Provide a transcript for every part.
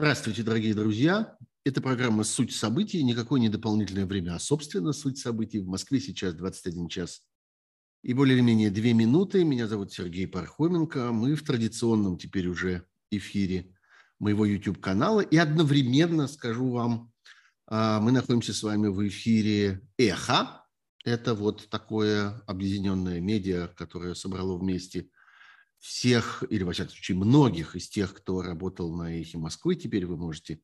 Здравствуйте, дорогие друзья. Это программа «Суть событий». Никакое не дополнительное время, а, собственно, суть событий. В Москве сейчас 21 час и более или менее 2 минуты. Меня зовут Сергей Пархоменко. Мы в традиционном теперь уже эфире моего YouTube-канала. И одновременно скажу вам, а, мы находимся с вами в эфире «Эхо». Это вот такое объединенное медиа, которое собрало вместе всех, или, во всяком случае, многих из тех, кто работал на «Эхе Москвы». Теперь вы можете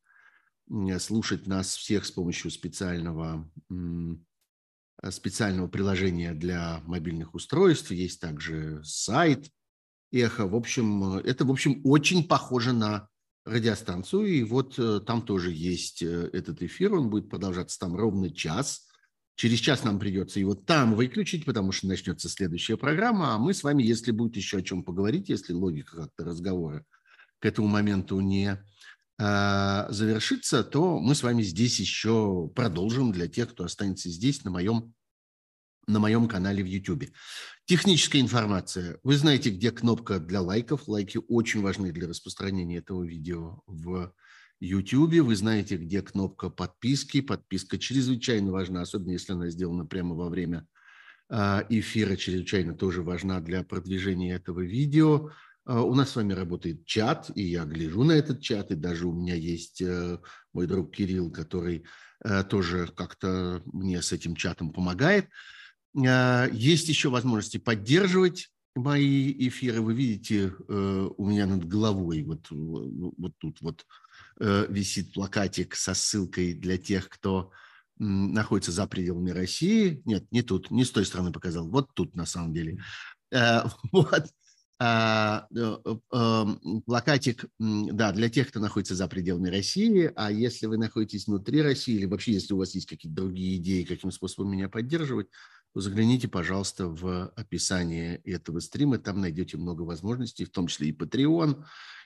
слушать нас всех с помощью специального, специального приложения для мобильных устройств. Есть также сайт «Эхо». В общем, это, в общем, очень похоже на радиостанцию. И вот э, там тоже есть э, этот эфир. Он будет продолжаться там ровно час – Через час нам придется его там выключить, потому что начнется следующая программа, а мы с вами, если будет еще о чем поговорить, если логика как-то разговора к этому моменту не э, завершится, то мы с вами здесь еще продолжим для тех, кто останется здесь на моем, на моем канале в YouTube. Техническая информация. Вы знаете, где кнопка для лайков. Лайки очень важны для распространения этого видео в YouTube. Вы знаете, где кнопка подписки. Подписка чрезвычайно важна, особенно если она сделана прямо во время а, эфира, чрезвычайно тоже важна для продвижения этого видео. А, у нас с вами работает чат, и я гляжу на этот чат, и даже у меня есть э, мой друг Кирилл, который э, тоже как-то мне с этим чатом помогает. А, есть еще возможности поддерживать мои эфиры. Вы видите э, у меня над головой, вот, вот тут вот висит плакатик со ссылкой для тех, кто находится за пределами России. Нет, не тут, не с той стороны показал, вот тут на самом деле. Э, вот. А, э, эм, плакатик, да, для тех, кто находится за пределами России, а если вы находитесь внутри России, или вообще, если у вас есть какие-то другие идеи, каким способом меня поддерживать, то загляните, пожалуйста, в описание этого стрима, там найдете много возможностей, в том числе и Patreon,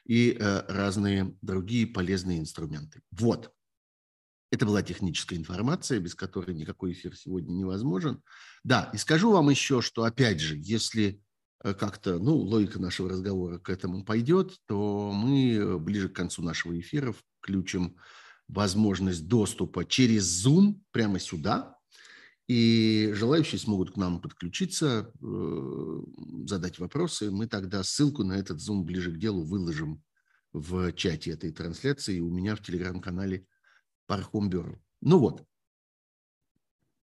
и э, разные другие полезные инструменты. Вот. Это была техническая информация, без которой никакой эфир сегодня невозможен. Да, и скажу вам еще, что, опять же, если э, как-то, ну, логика нашего разговора к этому пойдет, то мы ближе к концу нашего эфира включим возможность доступа через Zoom прямо сюда, и желающие смогут к нам подключиться, э, задать вопросы. Мы тогда ссылку на этот Zoom ближе к делу выложим в чате этой трансляции у меня в телеграм-канале Пархом. Ну вот.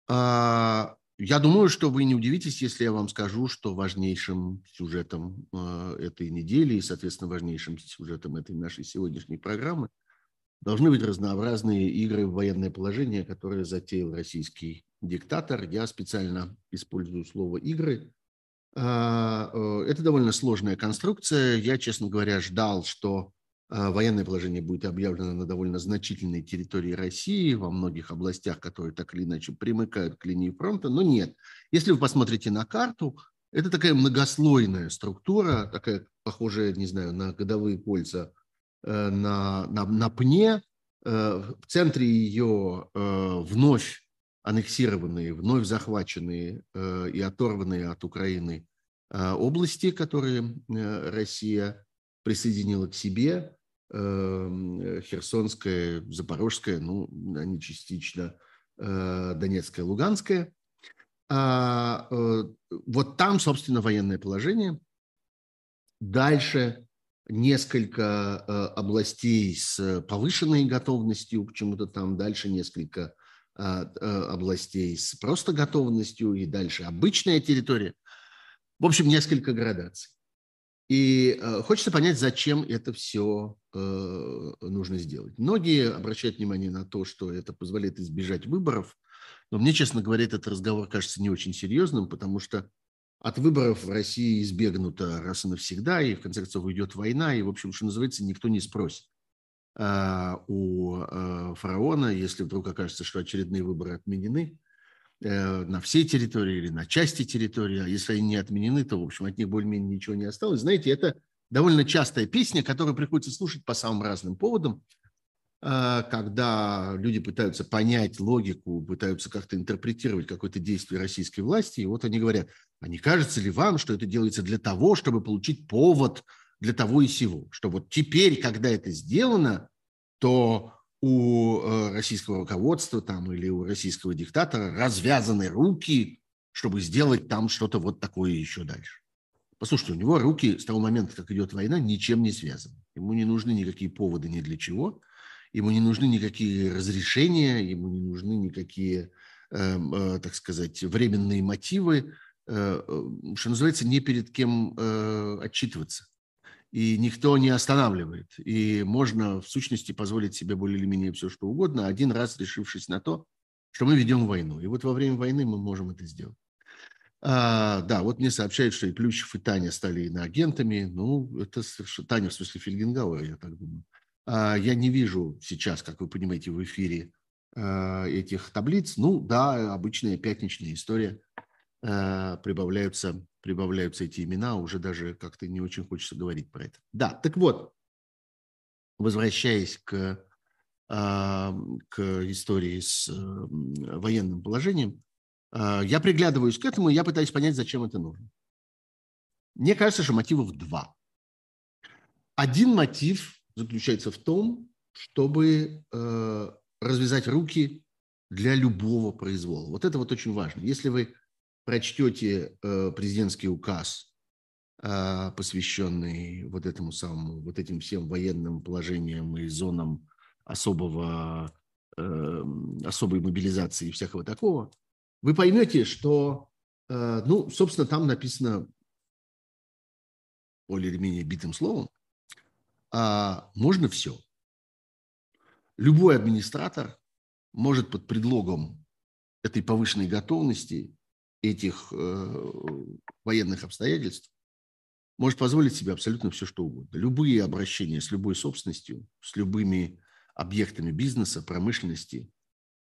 А, я думаю, что вы не удивитесь, если я вам скажу, что важнейшим сюжетом э, этой недели и, соответственно, важнейшим сюжетом этой нашей сегодняшней программы должны быть разнообразные игры в военное положение, которые затеял российский диктатор. Я специально использую слово «игры». А, э, это довольно сложная конструкция. Я, честно говоря, ждал, что а, военное положение будет объявлено на довольно значительной территории России, во многих областях, которые так или иначе примыкают к линии фронта, но нет. Если вы посмотрите на карту, это такая многослойная структура, такая похожая, не знаю, на годовые кольца э, на, на, на пне. Э, в центре ее вновь аннексированные, вновь захваченные э, и оторванные от Украины э, области, которые э, Россия присоединила к себе, Херсонская, Запорожская, ну, они частично Донецкая, Луганская. А, вот там, собственно, военное положение. Дальше несколько областей с повышенной готовностью, почему-то там дальше несколько областей с просто готовностью и дальше обычная территория. В общем, несколько градаций. И э, хочется понять, зачем это все э, нужно сделать. Многие обращают внимание на то, что это позволяет избежать выборов, но мне, честно говоря, этот разговор кажется не очень серьезным, потому что от выборов в России избегнуто раз и навсегда, и в конце концов уйдет война, и, в общем, что называется, никто не спросит. А, у а, фараона, если вдруг окажется, что очередные выборы отменены э, на всей территории или на части территории, а если они не отменены, то, в общем, от них более-менее ничего не осталось. Знаете, это довольно частая песня, которую приходится слушать по самым разным поводам, а, когда люди пытаются понять логику, пытаются как-то интерпретировать какое-то действие российской власти, и вот они говорят, а не кажется ли вам, что это делается для того, чтобы получить повод – для того и сего, что вот теперь, когда это сделано, то у э, российского руководства там, или у российского диктатора развязаны руки, чтобы сделать там что-то вот такое еще дальше. Послушайте, у него руки с того момента, как идет война, ничем не связаны. Ему не нужны никакие поводы ни для чего. Ему не нужны никакие разрешения, ему не нужны никакие, э, э, так сказать, временные мотивы. Э, э, что называется, не перед кем э, отчитываться. И никто не останавливает. И можно, в сущности, позволить себе более или менее все, что угодно, один раз решившись на то, что мы ведем войну. И вот во время войны мы можем это сделать. А, да, вот мне сообщают, что и Плющев, и Таня стали иноагентами. Ну, это. Таня, в смысле Фельгенгауэра, я так думаю. А, я не вижу сейчас, как вы понимаете, в эфире а, этих таблиц. Ну, да, обычная пятничная история – Э, прибавляются, прибавляются эти имена, уже даже как-то не очень хочется говорить про это. Да, так вот, возвращаясь к, а, к истории с военным положением, а, я приглядываюсь к этому, и я пытаюсь понять, зачем это нужно. Мне кажется, что мотивов два. Один мотив заключается в том, чтобы э, развязать руки для любого произвола. Вот это вот очень важно. Если вы прочтете э, президентский указ, э, посвященный вот этому самому, вот этим всем военным положениям и зонам особого, э, особой мобилизации и всякого такого, вы поймете, что, ну, собственно, там написано более или менее битым словом, а можно все. Любой администратор может под предлогом этой повышенной готовности этих э, военных обстоятельств может позволить себе абсолютно все, что угодно. Любые обращения с любой собственностью, с любыми объектами бизнеса, промышленности,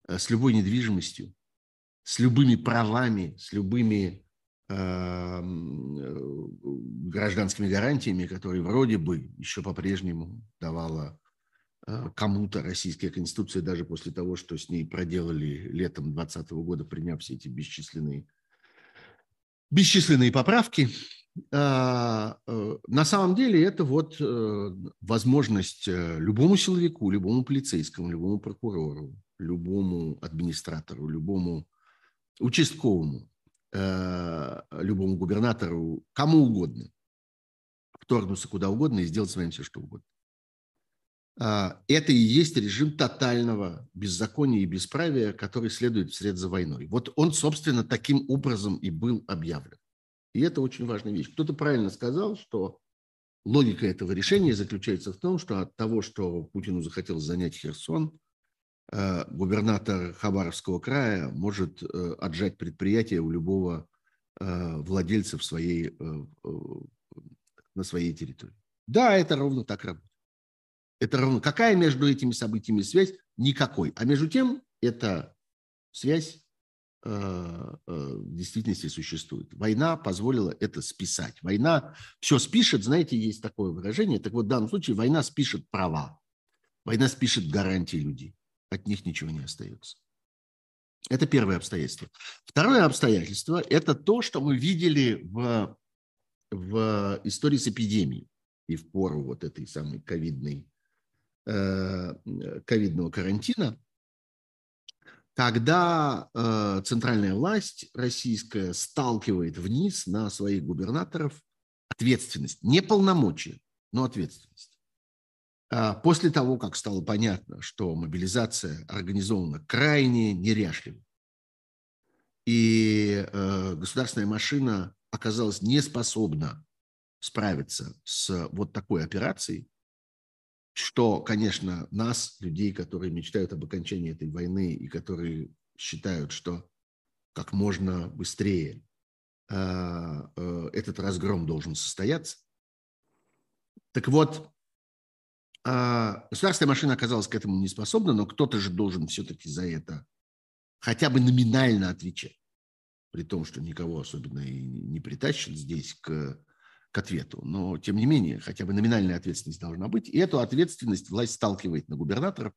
э, с любой недвижимостью, с любыми правами, с любыми э, гражданскими гарантиями, которые вроде бы еще по-прежнему давала кому-то российская конституция, даже после того, что с ней проделали летом 2020 года, приняв все эти бесчисленные бесчисленные поправки. А, э, на самом деле это вот э, возможность э, любому силовику, любому полицейскому, любому прокурору, любому администратору, любому участковому, любому губернатору, кому угодно, вторгнуться куда угодно и сделать с вами все, что угодно. А, это и есть режим тотального беззакония и бесправия, который следует вслед за войной. Вот он, собственно, таким образом и был объявлен. И это очень важная вещь. Кто-то правильно сказал, что логика этого решения заключается в том, что от того, что Путину захотелось занять Херсон, э, губернатор Хабаровского края может э, отжать предприятие у любого э, владельца в своей, на своей территории. Да, это ровно так работает. Это равно. Какая между этими событиями связь? Никакой. А между тем, эта связь э, э, в действительности существует. Война позволила это списать. Война все спишет, знаете, есть такое выражение. Так вот, в данном случае война спишет права. Война спишет гарантии людей. От них ничего не остается. Это первое обстоятельство. Второе обстоятельство – это то, что мы видели в, в истории с эпидемией и в пору вот этой самой ковидной ковидного карантина, когда э, центральная власть российская сталкивает вниз на своих губернаторов ответственность, не полномочия, но ответственность. А после того, как стало понятно, что мобилизация организована крайне неряшливо, и э, государственная машина оказалась не способна справиться с вот такой операцией, что, конечно, нас, людей, которые мечтают об окончании этой войны и которые считают, что как можно быстрее э, э, этот разгром должен состояться. Так вот, э, государственная машина оказалась к этому не способна, но кто-то же должен все-таки за это хотя бы номинально отвечать, при том, что никого особенно и не притащат здесь к к ответу. Но, тем не менее, хотя бы номинальная ответственность должна быть. И эту ответственность власть сталкивает на губернаторов.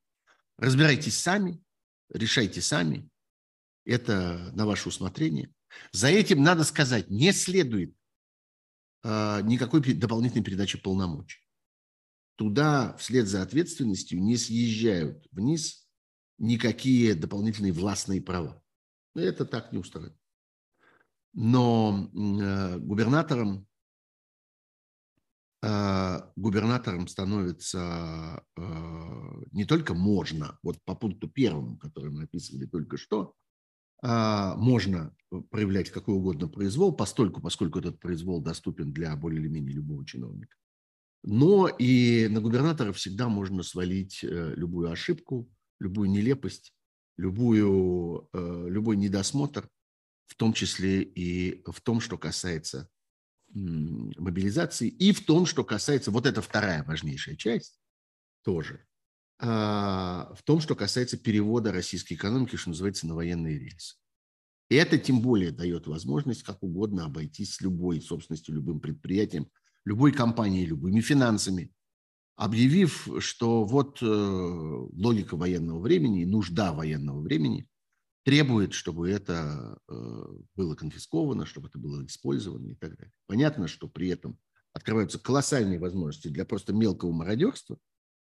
Разбирайтесь сами, решайте сами. Это на ваше усмотрение. За этим, надо сказать, не следует э, никакой дополнительной передачи полномочий. туда вслед за ответственностью не съезжают вниз никакие дополнительные властные права. Это так не устроено. Но э, губернатором, э, губернатором становится э, не только можно, вот по пункту первому, который мы описывали только что, а, можно проявлять какой угодно произвол, постольку, поскольку этот произвол доступен для более или менее любого чиновника. Но и на губернатора всегда можно свалить э, любую ошибку, любую нелепость, любую, э, любой недосмотр, в том числе и в том, что касается мобилизации, и в том, что касается, вот это вторая важнейшая часть тоже, а, в том, что касается перевода российской экономики, что называется, на военные рельсы. И это тем более дает возможность как угодно обойтись с любой собственностью, любым предприятием, любой компанией, любыми финансами, объявив, что вот э, логика военного времени, нужда военного времени требует, чтобы это э, было конфисковано, чтобы это было использовано и так далее. Понятно, что при этом открываются колоссальные возможности для просто мелкого мародерства,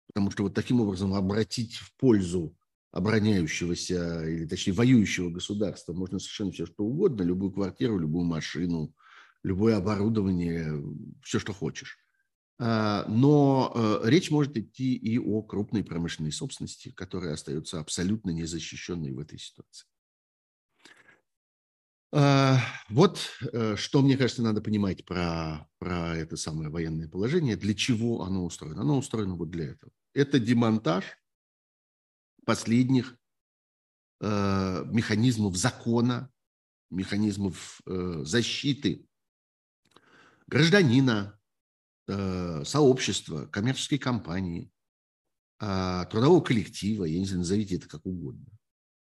потому что вот таким образом обратить в пользу обороняющегося или, точнее, воюющего государства можно совершенно все, что угодно, любую квартиру, любую машину, любое оборудование, все, что хочешь. А, но э, речь может идти и о крупной промышленной собственности, которая остается абсолютно незащищенной в этой ситуации. А, вот э, что, мне кажется, надо понимать про, про это самое военное положение, для чего оно устроено. Оно устроено вот для этого. Это демонтаж последних э, механизмов закона, механизмов защиты гражданина, Э, сообщества, коммерческой компании, а, трудового коллектива, я не знаю, назовите это как угодно,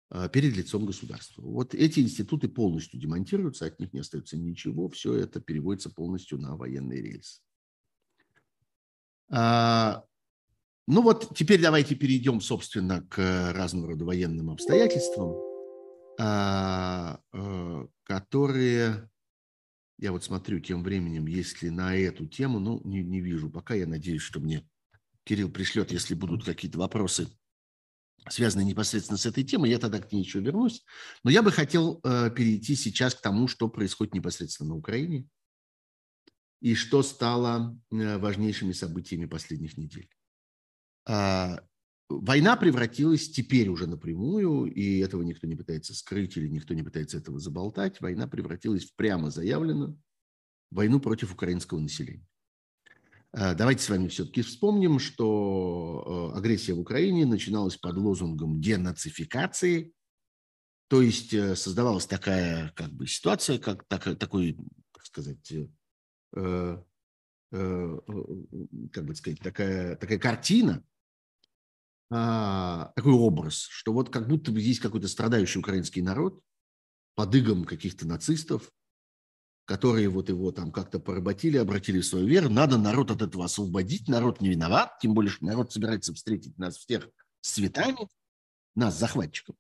а, перед лицом государства. Вот эти институты полностью демонтируются, от них не остается ничего, все это переводится полностью на военный рельс. А, ну вот теперь давайте перейдем, собственно, к разного рода военным обстоятельствам, э, которые я вот смотрю тем временем, если на эту тему, ну, не, не вижу пока. Я надеюсь, что мне Кирилл пришлет, если будут какие-то вопросы, связанные непосредственно с этой темой, я тогда к ней еще вернусь. Но я бы хотел э, перейти сейчас к тому, что происходит непосредственно на Украине и что стало э, важнейшими событиями последних недель. А, война превратилась теперь уже напрямую, и этого никто не пытается скрыть или никто не пытается этого заболтать, война превратилась в прямо заявленную войну против украинского населения. А, давайте с вами все-таки вспомним, что э, агрессия в Украине начиналась под лозунгом денацификации, то есть э, создавалась такая как бы ситуация, как так, такой, так сказать, э, э, э, как бы сказать, такая, такая картина, а, такой образ, что вот как будто бы есть какой-то страдающий украинский народ под игом каких-то нацистов, которые вот его там как-то поработили, обратили в свою веру. Надо народ от этого освободить, народ не виноват, тем более, что народ собирается встретить нас всех с цветами, нас, захватчиков.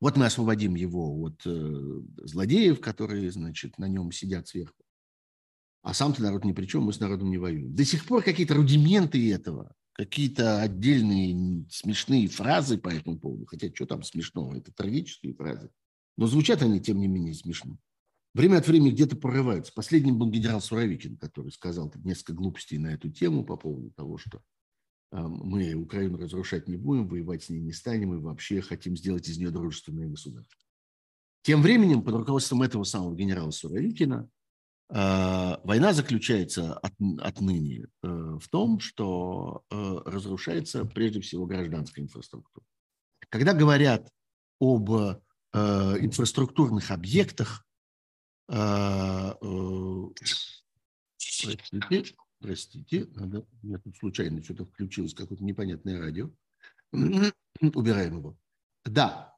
Вот мы освободим его от э, злодеев, которые, значит, на нем сидят сверху. А сам-то народ ни при чем, мы с народом не воюем. До сих пор какие-то рудименты этого какие-то отдельные смешные фразы по этому поводу, хотя что там смешного, это трагические фразы, но звучат они, тем не менее, смешно. Время от времени где-то прорываются. Последним был генерал Суровикин, который сказал несколько глупостей на эту тему по поводу того, что а, мы Украину разрушать не будем, воевать с ней не станем и вообще хотим сделать из нее дружественное государство. Тем временем, под руководством этого самого генерала Суровикина, война заключается от, отныне э, в том, что э, разрушается прежде всего гражданская инфраструктура. Когда говорят об инфраструктурных объектах, простите, простите, надо, меня тут случайно что-то включилось, какое-то непонятное радио. Убираем его. Да,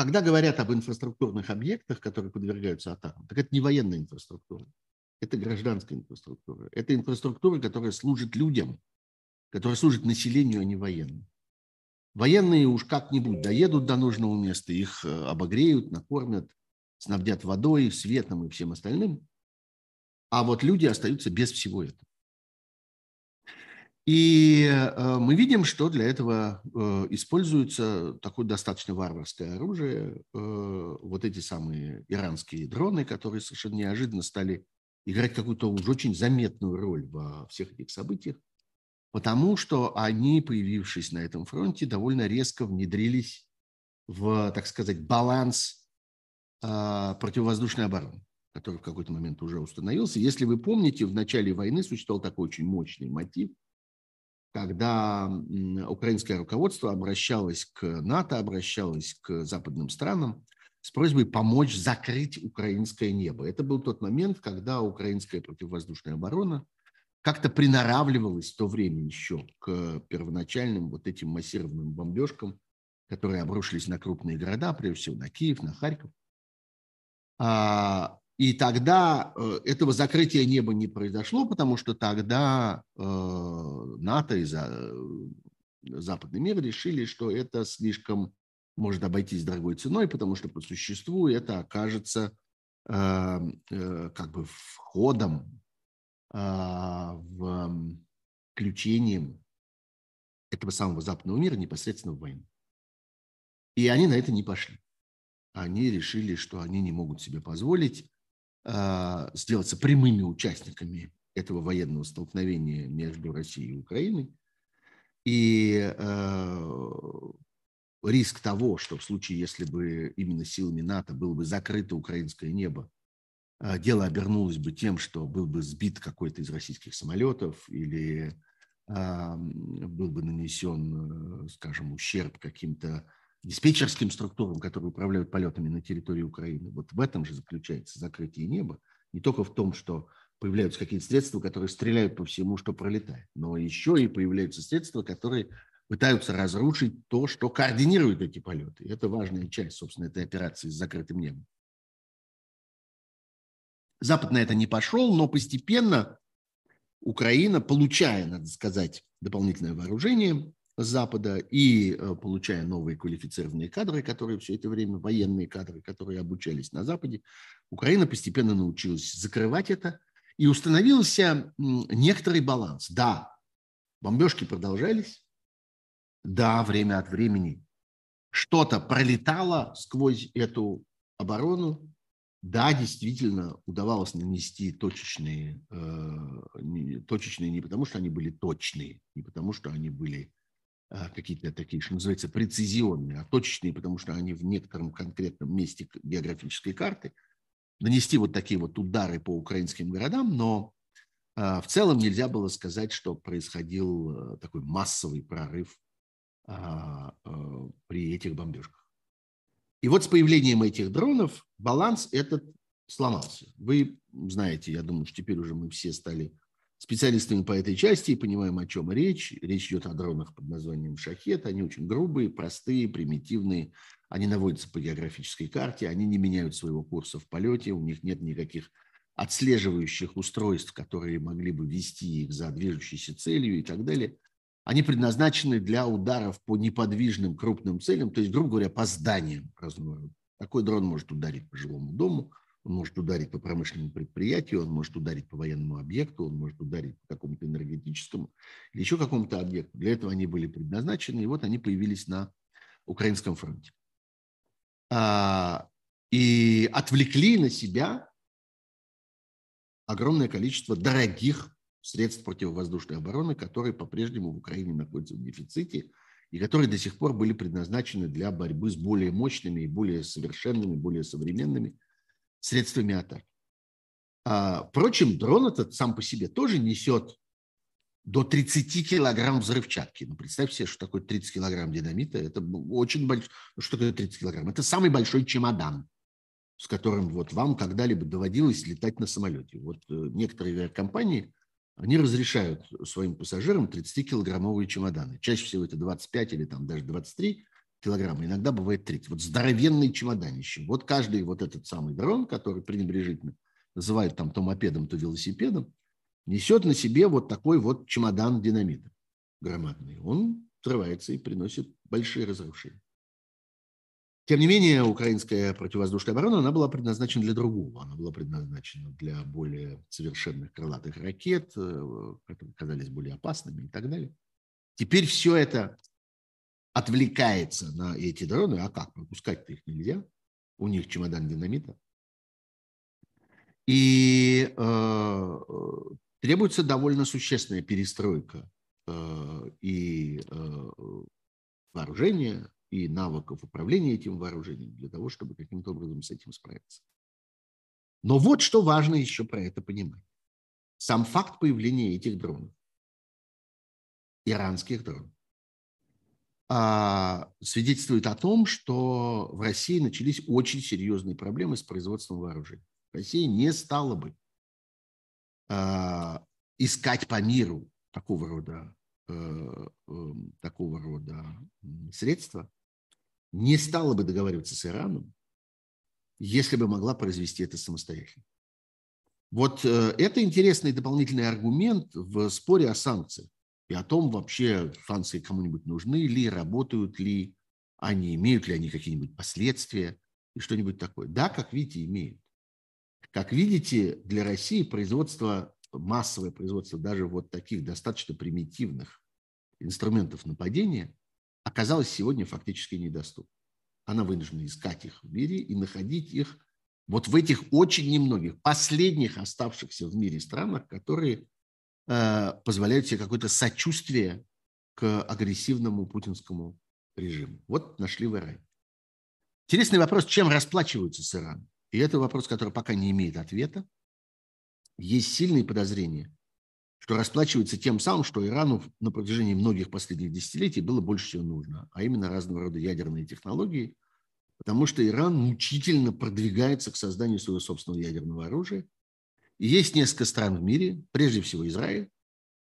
когда говорят об инфраструктурных объектах, которые подвергаются атакам, так это не военная инфраструктура, это гражданская инфраструктура. Это инфраструктура, которая служит людям, которая служит населению, а не военным. Военные уж как-нибудь доедут до нужного места, их э, обогреют, накормят, снабдят водой, светом и всем остальным. а вот люди остаются без всего этого. И э, мы видим, что для этого э, используется такое достаточно варварское оружие, э, вот эти самые иранские дроны, которые совершенно неожиданно стали играть какую-то уже очень заметную роль во всех этих событиях, потому что они, появившись на этом фронте, довольно резко внедрились в, так сказать, баланс противовоздушной обороны, который в какой-то момент уже установился. Если вы помните, в начале войны существовал такой очень мощный мотив – когда украинское руководство обращалось к НАТО, обращалось к западным странам с просьбой помочь закрыть украинское небо. Это был тот момент, когда украинская противовоздушная оборона как-то приноравливалась в то время еще к первоначальным вот этим массированным бомбежкам, которые обрушились на крупные города, прежде всего на Киев, на Харьков. А, и тогда э, этого закрытия неба не произошло, потому что тогда э, НАТО и э, западный мир решили, что это слишком может обойтись дорогой ценой, потому что по существу это окажется как бы входом в включением этого самого западного мира непосредственно в войну. И они на это не пошли. Они решили, что они не могут себе позволить сделаться прямыми участниками этого военного столкновения между Россией и Украиной. И э, риск того, что в случае, если бы именно силами НАТО было бы закрыто украинское небо, э, дело обернулось бы тем, что был бы сбит какой-то из российских самолетов или э, был бы нанесен, скажем, ущерб каким-то диспетчерским структурам, которые управляют полетами на территории Украины. Вот в этом же заключается закрытие неба. Не только в том, что появляются какие-то средства, которые стреляют по всему, что пролетает, но еще и появляются средства, которые пытаются разрушить то, что координирует эти полеты. Это важная часть, собственно, этой операции с закрытым небом. Запад на это не пошел, но постепенно Украина, получая, надо сказать, дополнительное вооружение, Запада и э, получая новые квалифицированные кадры, которые все это время, военные кадры, которые обучались на Западе, Украина постепенно научилась закрывать это, и установился некоторый баланс. Да, бомбежки продолжались, да, время от времени что-то пролетало сквозь эту оборону, да, действительно удавалось нанести точечные, э, точечные не потому, что они были точные, не потому, что они были какие-то такие, что называется, прецизионные, а точечные, потому что они в некотором конкретном месте географической карты, нанести вот такие вот удары по украинским городам, но а, в целом нельзя было сказать, что происходил а, такой массовый прорыв при этих бомбежках. И вот с появлением этих дронов баланс этот сломался. Вы знаете, я думаю, что теперь уже мы все стали специалистами по этой части и понимаем, о чем речь. Речь идет о дронах под названием «Шахет». Они очень грубые, простые, примитивные. Они наводятся по географической карте, они не меняют своего курса в полете, у них нет никаких отслеживающих устройств, которые могли бы вести их за движущейся целью и так далее. Они предназначены для ударов по неподвижным крупным целям, то есть, грубо говоря, по зданиям разного Такой дрон может ударить по жилому дому, он может ударить по промышленному предприятию, он может ударить по военному объекту, он может ударить по какому-то энергетическому или еще какому-то объекту. Для этого они были предназначены, и вот они появились на украинском фронте. А, и отвлекли на себя огромное количество дорогих средств противовоздушной обороны, которые по-прежнему в Украине находятся в дефиците и которые до сих пор были предназначены для борьбы с более мощными и более совершенными, более современными средствами атаки. А, впрочем, дрон этот сам по себе тоже несет до 30 килограмм взрывчатки. Ну, представьте себе, что такое 30 килограмм динамита. Это очень большой... Ну, что такое 30 килограмм? Это самый большой чемодан, с которым вот вам когда-либо доводилось летать на самолете. Вот э, некоторые компании, они разрешают своим пассажирам 30-килограммовые чемоданы. Чаще всего это 25 или там даже 23 килограмма, иногда бывает 30. Вот здоровенные чемоданище. Вот каждый вот этот самый дрон, который пренебрежительно называют там то мопедом, то велосипедом, несет на себе вот такой вот чемодан динамита громадный. Он взрывается и приносит большие разрушения. Тем не менее, украинская противовоздушная оборона, она была предназначена для другого. Она была предназначена для более совершенных крылатых ракет, э, которые казались более опасными и так далее. Теперь все это отвлекается на эти дроны. А как? Пропускать-то их нельзя. У них чемодан динамита. И э, требуется довольно существенная перестройка э, и э, вооружения, и навыков управления этим вооружением для того, чтобы каким-то образом с этим справиться. Но вот что важно еще про это понимать. Сам факт появления этих дронов, иранских дронов, свидетельствует о том, что в России начались очень серьезные проблемы с производством вооружений. Россия не стала бы а, искать по миру такого рода, э, эм, такого рода средства, не стала бы договариваться с Ираном, если бы могла произвести это самостоятельно. Вот э, это интересный дополнительный аргумент в споре о санкциях и о том, вообще санкции кому-нибудь нужны ли, работают ли они, имеют ли они какие-нибудь последствия и что-нибудь такое. Да, как видите, имеют. Как видите, для России производство, массовое производство даже вот таких достаточно примитивных инструментов нападения оказалось сегодня фактически недоступно. Она вынуждена искать их в мире и находить их вот в этих очень немногих, последних оставшихся в мире странах, которые позволяют себе какое-то сочувствие к агрессивному путинскому режиму. Вот нашли в Иране. Интересный вопрос, чем расплачиваются с Ираном. И это вопрос, который пока не имеет ответа. Есть сильные подозрения, что расплачивается тем самым, что Ирану на протяжении многих последних десятилетий было больше всего нужно, а именно разного рода ядерные технологии, потому что Иран мучительно продвигается к созданию своего собственного ядерного оружия. Есть несколько стран в мире, прежде всего Израиль,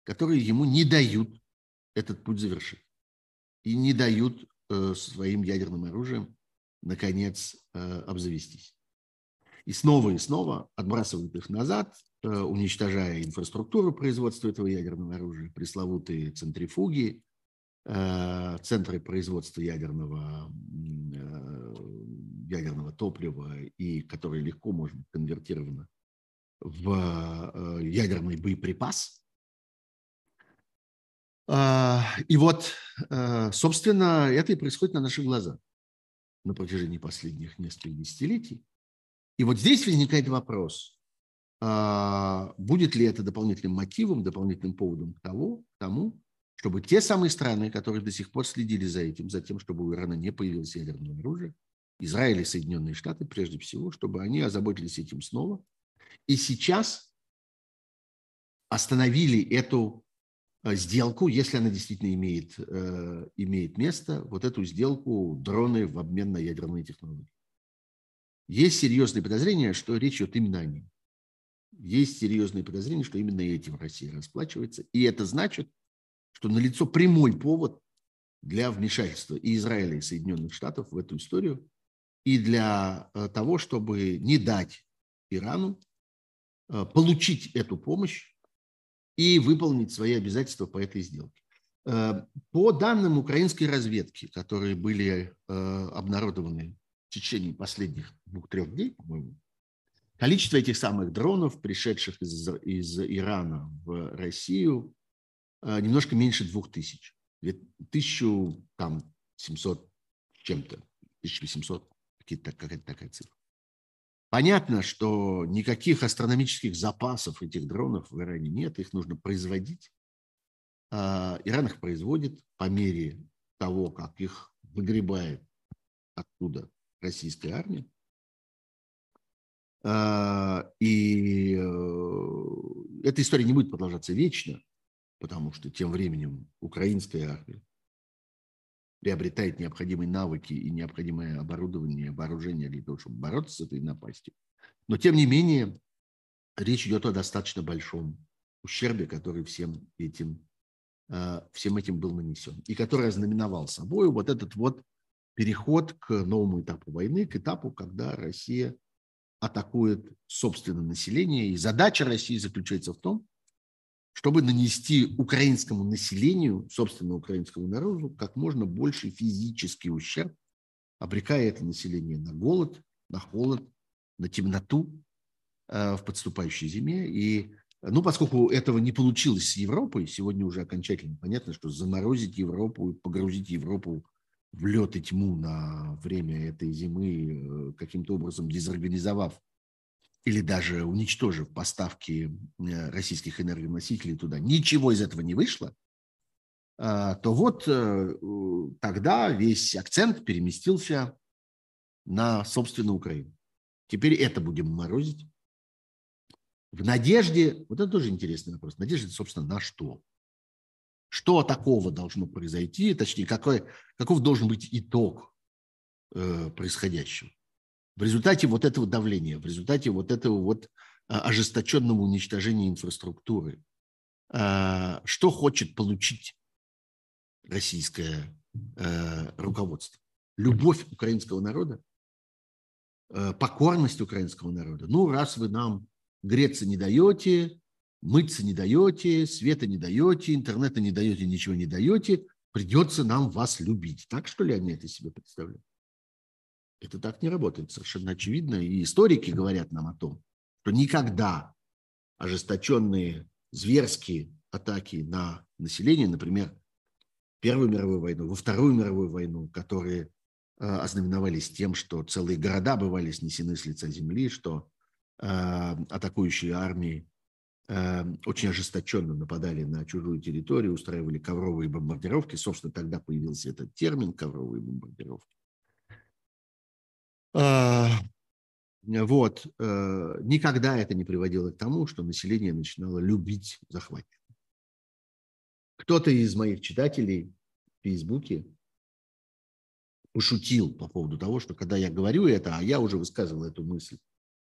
которые ему не дают этот путь завершить. И не дают э, своим ядерным оружием, наконец, э, обзавестись. И снова и снова отбрасывают их назад, Э, уничтожая инфраструктуру производства этого ядерного оружия, пресловутые центрифуги, э, центры производства ядерного, э, ядерного топлива, и которые легко может быть конвертировано в ядерный боеприпас. И вот, собственно, это и происходит на наших глазах на протяжении последних нескольких десятилетий. И вот здесь возникает вопрос, а, будет ли это дополнительным мотивом, дополнительным поводом к того, тому, чтобы те самые страны, которые до сих пор следили за этим, за тем, чтобы у Ирана не появилось ядерное оружие, Израиль и Соединенные Штаты прежде всего, чтобы они озаботились этим снова. И сейчас остановили эту э, сделку, если она действительно имеет, э, имеет место, вот эту сделку дроны в обмен на ядерные технологии. Есть серьезные подозрения, что речь идет именно о ней есть серьезные подозрения, что именно этим Россия расплачивается. И это значит, что налицо прямой повод для вмешательства и Израиля, и Соединенных Штатов в эту историю, и для э, того, чтобы не дать Ирану получить эту помощь и выполнить свои обязательства по этой сделке. Э, по данным украинской разведки, которые были обнародованы в течение последних двух-трех дней, по-моему, Количество этих самых дронов, пришедших из, из Ирана в Россию, э, немножко меньше двух тысяч. Тысячу там семьсот чем-то, 1800, какая-то такая цифра. Понятно, что никаких астрономических запасов этих дронов в Иране нет, их нужно производить. А, Иран их производит по мере того, как их выгребает оттуда российская армия. А, и э, эта история не будет продолжаться вечно, потому что тем временем украинская армия приобретает необходимые навыки и необходимое оборудование, вооружение для того, чтобы бороться с этой напастью. Но тем не менее, речь идет о достаточно большом ущербе, который всем этим, э, всем этим был нанесен, и который ознаменовал собой вот этот вот переход к новому этапу войны, к этапу, когда Россия атакует собственное население. И задача России заключается в том, чтобы нанести украинскому населению, собственно, украинскому народу, как можно больше физический ущерб обрекая это население на голод, на холод, на темноту в подступающей зиме. И ну, поскольку этого не получилось с Европой, сегодня уже окончательно понятно, что заморозить Европу, погрузить Европу в лед и тьму на время этой зимы, э, каким-то образом дезорганизовав или даже уничтожив поставки э, российских энергоносителей туда, ничего из этого не вышло, а, то вот э, тогда весь акцент переместился на, собственно, Украину. Теперь это будем морозить. В надежде, вот это тоже интересный вопрос, надежда, собственно, на что? Что такого должно произойти, точнее, какой, каков должен быть итог э, происходящего? В результате вот этого давления, в результате вот этого вот а, ожесточенного уничтожения инфраструктуры, э, что хочет получить российское э, руководство? Любовь украинского народа? Э, покорность украинского народа? Ну, раз вы нам греться не даете, мыться не даете, света не даете, интернета не даете, ничего не даете, придется нам вас любить. Так что ли они это себе представляют? Это так не работает, совершенно очевидно. И историки говорят нам о том, что никогда ожесточенные зверские атаки на население, например, Первую мировую войну, во Вторую мировую войну, которые э, ознаменовались тем, что целые города бывали снесены с лица земли, что э, атакующие армии Эм, очень ожесточенно нападали на чужую территорию, устраивали ковровые бомбардировки. Собственно, тогда появился этот термин ковровые бомбардировки. А, вот. Э, никогда это не приводило к тому, что население начинало любить захватчиков. Кто-то из моих читателей в Фейсбуке пошутил по поводу того, что когда я говорю это, а я уже высказывал эту мысль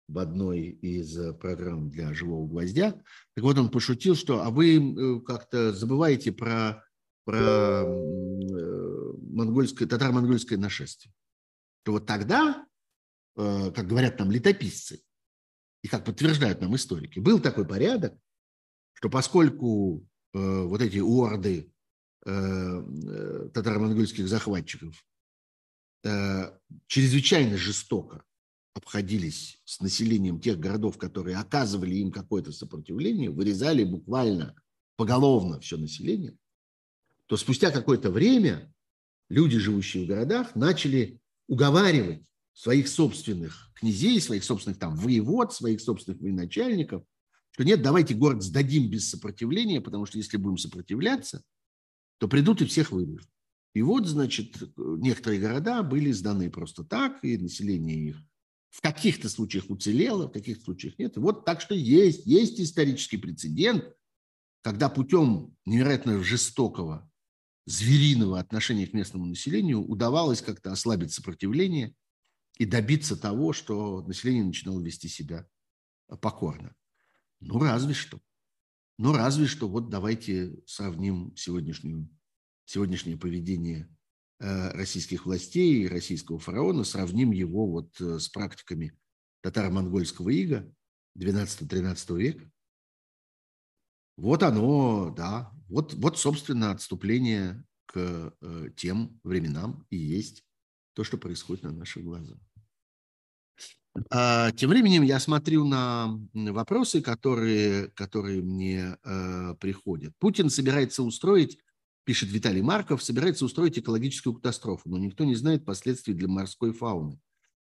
в одной из э, программ для «Живого гвоздя». Так вот, он пошутил, что «а вы э, как-то забываете про, про монгольское, татаро-монгольское нашествие». То вот тогда, как говорят там летописцы, и как подтверждают нам историки, был такой порядок, что поскольку вот эти орды татаро-монгольских захватчиков чрезвычайно жестоко обходились с населением тех городов, которые оказывали им какое-то сопротивление, вырезали буквально поголовно все население, то спустя какое-то время люди, живущие в городах, начали уговаривать своих собственных князей, своих собственных там воевод, своих собственных военачальников, что нет, давайте город сдадим без сопротивления, потому что если будем сопротивляться, то придут и всех вырежут. И вот, значит, некоторые города были сданы просто так, и население их в каких-то случаях уцелело, в каких-то случаях нет. И вот так что есть, есть исторический прецедент, когда путем невероятно жестокого, звериного отношения к местному населению удавалось как-то ослабить сопротивление и добиться того, что население начинало вести себя покорно. Ну, разве что. Ну, разве что. Вот давайте сравним сегодняшнюю, сегодняшнее поведение Э, российских властей и российского фараона, сравним его вот э, с практиками татаро-монгольского ига 12-13 века. Вот оно, да, вот, вот, собственно, отступление к э, тем временам и есть то, что происходит на наших глазах. А, тем временем я смотрю на вопросы, которые, которые мне э, приходят. Путин собирается устроить пишет Виталий Марков, собирается устроить экологическую катастрофу, но никто не знает последствий для морской фауны.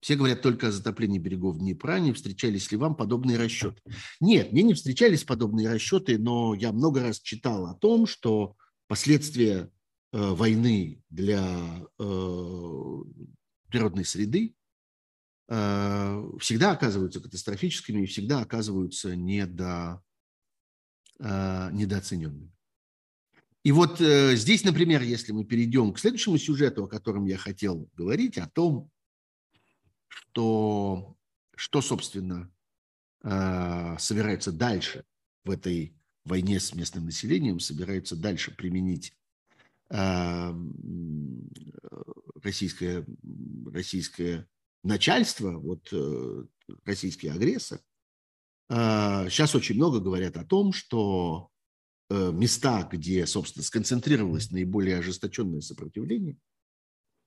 Все говорят только о затоплении берегов Днепра. Не встречались ли вам подобные расчеты? Нет, мне не встречались подобные расчеты, но я много раз читал о том, что последствия э, войны для э, природной среды всегда оказываются катастрофическими и всегда оказываются недо, э, недооцененными. И вот э, здесь, например, если мы перейдем к следующему сюжету, о котором я хотел говорить, о том, что, что собственно, э, собирается дальше в этой войне с местным населением, собирается дальше применить э, российское, российское начальство, вот э, российский агрессор, э, сейчас очень много говорят о том, что Э, места, где, собственно, сконцентрировалось наиболее ожесточенное сопротивление,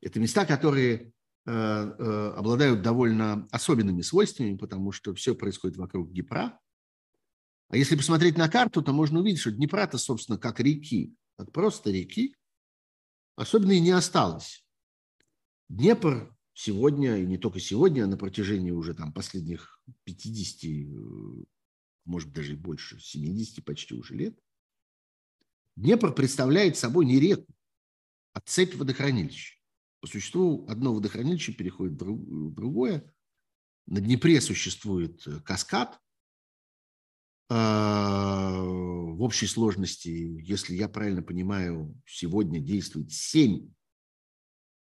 это места, которые обладают довольно особенными свойствами, потому что все происходит вокруг Днепра. А если посмотреть на карту, то можно увидеть, что Днепра-то, собственно, как реки, как просто реки, особенно и не осталось. Днепр сегодня, и не только сегодня, а на протяжении уже там последних 50, может быть, даже и больше, 70 почти уже лет, Днепр представляет собой не реку, а цепь водохранилищ. По существу одно водохранилище переходит в другое. На Днепре существует э, каскад. А, в общей сложности, если я правильно понимаю, сегодня действует семь э,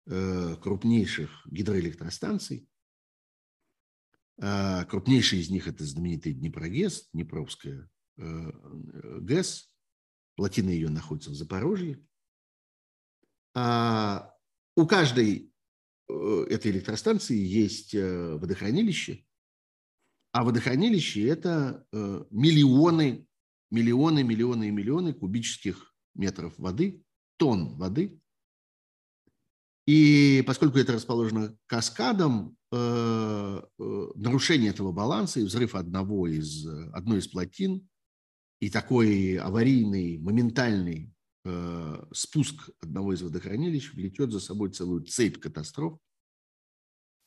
крупнейших гидроэлектростанций. А, крупнейшие из них – это знаменитый Днепрогэс, Днепровская э, ГЭС. Плотина ее находится в Запорожье. А у каждой э, этой электростанции есть э, водохранилище, а водохранилище – это э, миллионы, миллионы, миллионы и миллионы кубических метров воды, тонн воды. И поскольку это расположено каскадом, нарушение этого баланса и взрыв одного из, одной из плотин и такой аварийный, моментальный Э, спуск одного из водохранилищ влечет за собой целую цепь катастроф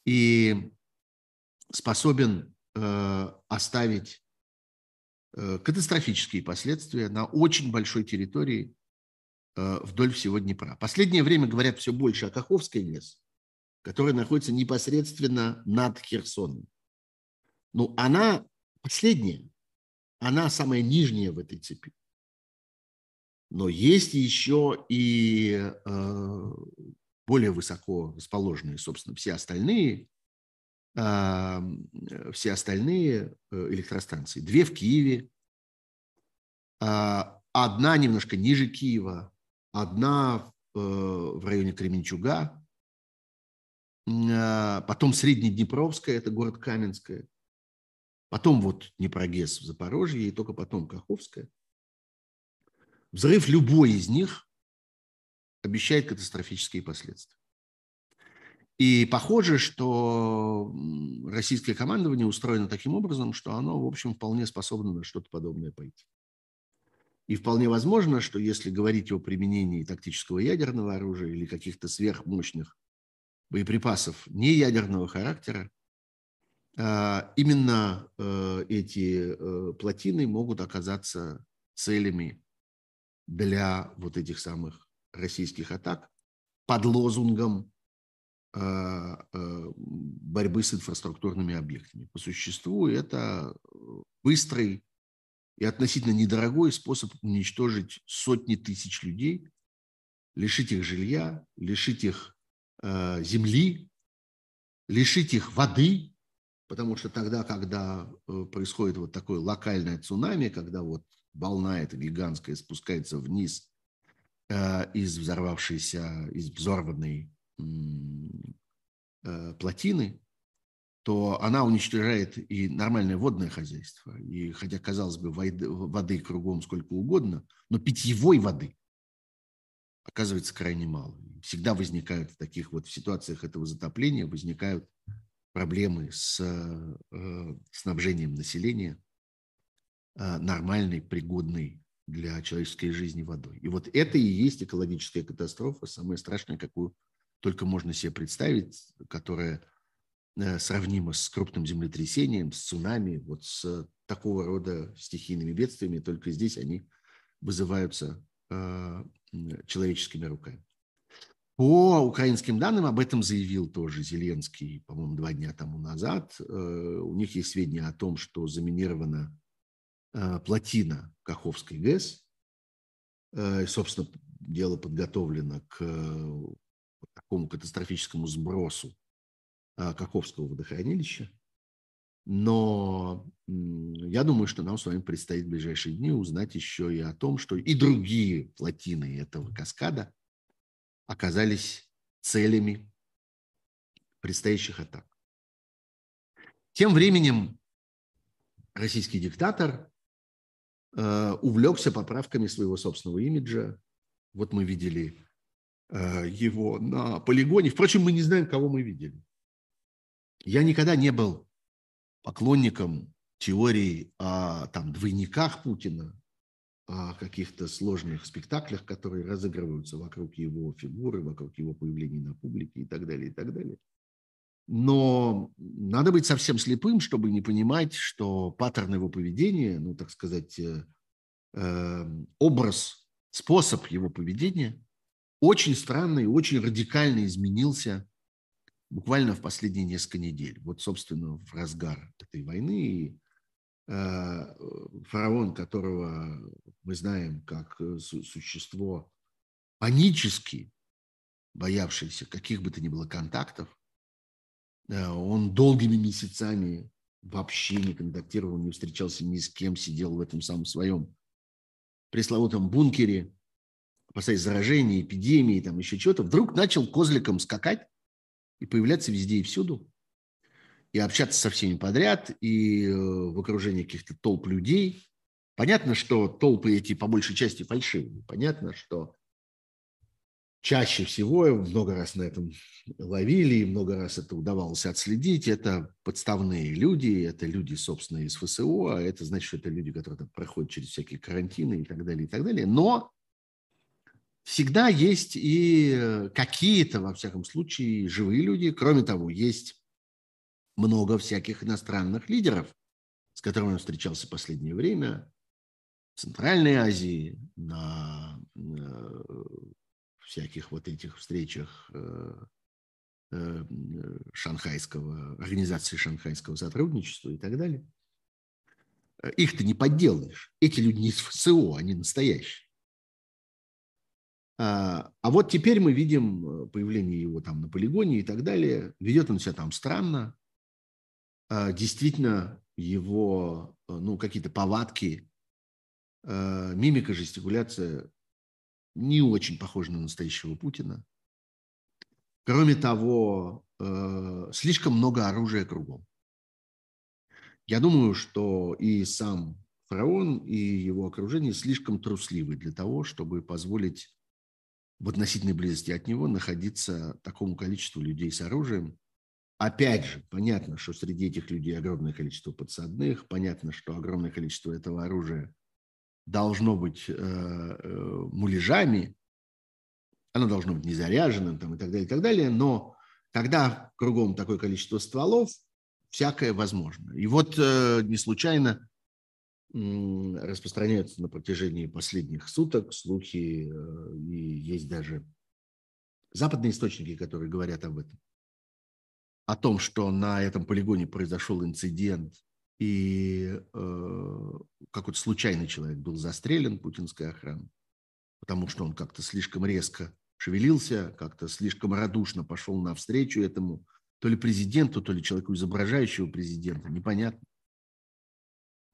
и способен э, оставить э, катастрофические последствия на очень большой территории вдоль всего Днепра. Последнее время говорят все больше о Каховской ГЭС, которая находится непосредственно над Херсоном. Ну, она последняя, она самая нижняя в этой цепи. Но есть еще и э, более высоко расположенные, собственно, все остальные, э, все остальные э, электростанции. Две в Киеве, одна немножко ниже Киева, одна в районе Кременчуга, потом Среднеднепровская, это город Каменская, потом вот Днепрогесс в Запорожье, и только потом Каховская – Взрыв любой из них обещает катастрофические последствия. И похоже, что российское командование устроено таким образом, что оно, в общем, вполне способно на что-то подобное пойти. И вполне возможно, что если говорить о применении тактического ядерного оружия или каких-то сверхмощных боеприпасов неядерного характера, а, именно э, эти э, плотины могут оказаться целями для вот этих самых российских атак под лозунгом э, э, борьбы с инфраструктурными объектами. По существу это быстрый и относительно недорогой способ уничтожить сотни тысяч людей, лишить их жилья, лишить их э, земли, лишить их воды, потому что тогда, когда происходит вот такое локальное цунами, когда вот волна эта гигантская спускается вниз э, из взорвавшейся, из взорванной э, плотины, то она уничтожает и нормальное водное хозяйство. И хотя, казалось бы, воды кругом сколько угодно, но питьевой воды оказывается крайне мало. Всегда возникают в таких вот ситуациях этого затопления возникают проблемы с э, снабжением населения а, нормальной, пригодной для человеческой жизни водой. И вот это и есть экологическая катастрофа, самая страшная, какую только можно себе представить, которая э, сравнима с крупным землетрясением, с цунами, вот с такого рода стихийными бедствиями, только здесь они вызываются э, человеческими руками. По украинским данным, об этом заявил тоже Зеленский, по-моему, два дня тому назад. Э, у них есть сведения о том, что заминировано Э, плотина Каховской ГЭС. Э, собственно, дело подготовлено к такому катастрофическому сбросу Каховского водохранилища. Но я думаю, что нам с вами предстоит в ближайшие дни узнать еще и о том, что и другие плотины этого каскада оказались целями предстоящих атак. Тем временем российский диктатор Э, увлекся поправками своего собственного имиджа. Вот мы видели э, его на полигоне. Впрочем, мы не знаем, кого мы видели. Я никогда не был поклонником теорий о там, двойниках Путина, о каких-то сложных спектаклях, которые разыгрываются вокруг его фигуры, вокруг его появления на публике и так далее, и так далее. Но надо быть совсем слепым, чтобы не понимать, что паттерн его поведения, ну, так сказать, э, э, образ, способ его поведения очень странный, очень радикально изменился буквально в последние несколько недель. Вот, собственно, в разгар этой войны э, фараон, которого мы знаем как существо панически боявшееся каких бы то ни было контактов, он долгими месяцами вообще не контактировал, не встречался ни с кем, сидел в этом самом своем пресловутом бункере, опасаясь заражения, эпидемии, там еще чего-то, вдруг начал козликом скакать и появляться везде и всюду, и общаться со всеми подряд, и э, в окружении каких-то толп людей. Понятно, что толпы эти по большей части фальшивые. Понятно, что чаще всего, много раз на этом ловили, много раз это удавалось отследить, это подставные люди, это люди, собственно, из ФСО, а это значит, что это люди, которые проходят через всякие карантины и так далее, и так далее. Но всегда есть и какие-то, во всяком случае, живые люди. Кроме того, есть много всяких иностранных лидеров, с которыми он встречался в последнее время, в Центральной Азии, на э, всяких вот этих встречах э, э, шанхайского, организации шанхайского сотрудничества и так далее. Их-то не подделаешь. Эти люди не из ФСО, они настоящие. А, а вот теперь мы видим появление его там на полигоне и так далее. Ведет он себя там странно. А, действительно, его ну, какие-то повадки, а, мимика, жестикуляция не очень похож на настоящего Путина. Кроме того, э, слишком много оружия кругом. Я думаю, что и сам фараон, и его окружение слишком трусливы для того, чтобы позволить в относительной близости от него находиться такому количеству людей с оружием. Опять же, понятно, что среди этих людей огромное количество подсадных, понятно, что огромное количество этого оружия должно быть э, э, муляжами, оно должно быть незаряженным там, и так далее, и так далее. Но когда кругом такое количество стволов, всякое возможно. И вот э, не случайно распространяются на протяжении последних суток слухи, и есть даже западные источники, которые говорят об этом, о том, что на этом полигоне произошел инцидент и э, какой-то случайный человек был застрелен путинской охраной, потому что он как-то слишком резко шевелился, как-то слишком радушно пошел навстречу этому то ли президенту, то ли человеку, изображающего президента, непонятно.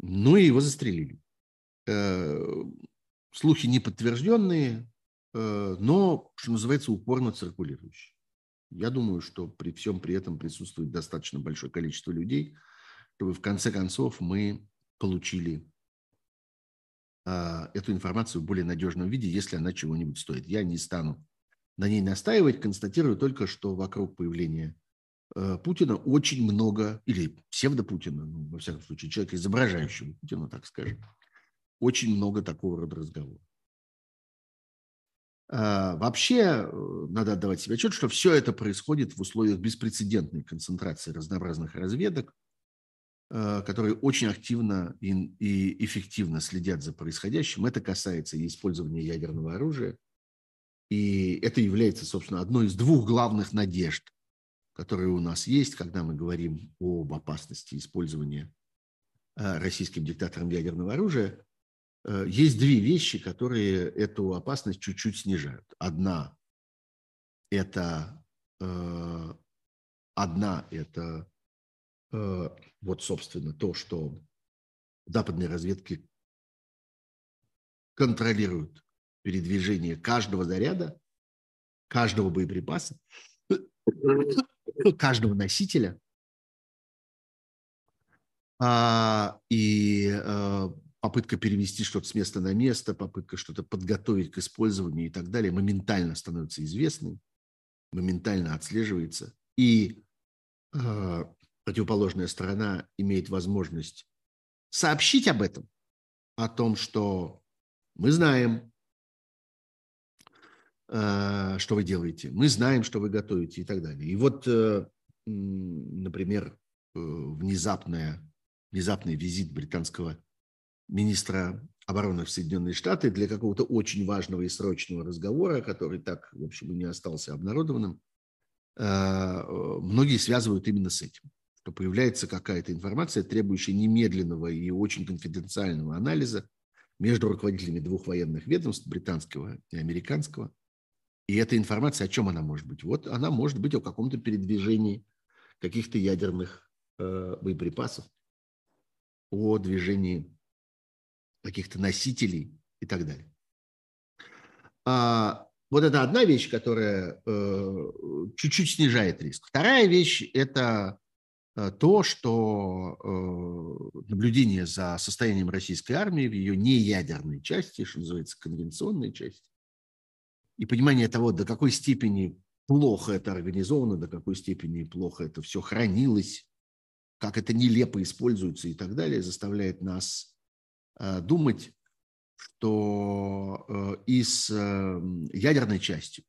Ну и его застрелили. Э, слухи неподтвержденные, э, но, что называется, упорно циркулирующие. Я думаю, что при всем при этом присутствует достаточно большое количество людей – чтобы в конце концов мы получили а, эту информацию в более надежном виде, если она чего-нибудь стоит. Я не стану на ней настаивать, констатирую только, что вокруг появления э, Путина очень много, или псевдо-Путина, ну, во всяком случае, человека, изображающего Путина, так скажем, очень много такого рода разговоров. А, вообще, э, надо отдавать себе отчет, что все это происходит в условиях беспрецедентной концентрации разнообразных разведок, Э, которые очень активно и эффективно следят за происходящим. Это касается и использования ядерного оружия. И это является, собственно, одной из двух главных надежд, которые у нас есть, когда мы говорим об опасности использования э, российским диктатором ядерного оружия. Э, есть две вещи, которые эту опасность чуть-чуть снижают. Одна – это, одна – это Э, вот, собственно, то, что западные разведки контролируют передвижение каждого заряда, каждого боеприпаса, каждого носителя. А, и э, попытка перевести что-то с места на место, попытка что-то подготовить к использованию и так далее моментально становится известной, моментально отслеживается. И э, противоположная сторона имеет возможность сообщить об этом, о том, что мы знаем, что вы делаете, мы знаем, что вы готовите и так далее. И вот, э, например, э, внезапная, внезапный визит британского министра обороны в Соединенные Штаты для какого-то очень важного и срочного разговора, который так, в общем, и не остался обнародованным, многие связывают именно с этим что появляется какая-то информация, требующая немедленного и очень конфиденциального анализа между руководителями двух военных ведомств, британского и американского. И эта информация, о чем она может быть? Вот она может быть о каком-то передвижении каких-то ядерных э, боеприпасов, о движении каких-то носителей и так далее. А, вот это одна вещь, которая э, чуть-чуть снижает риск. Вторая вещь – это Э, то, что э, наблюдение за состоянием российской армии в ее неядерной части, что называется, конвенционной части, и понимание того, до какой степени плохо это организовано, до какой степени плохо это все хранилось, как это нелепо используется и так далее, заставляет нас э, думать, что и с ядерной частью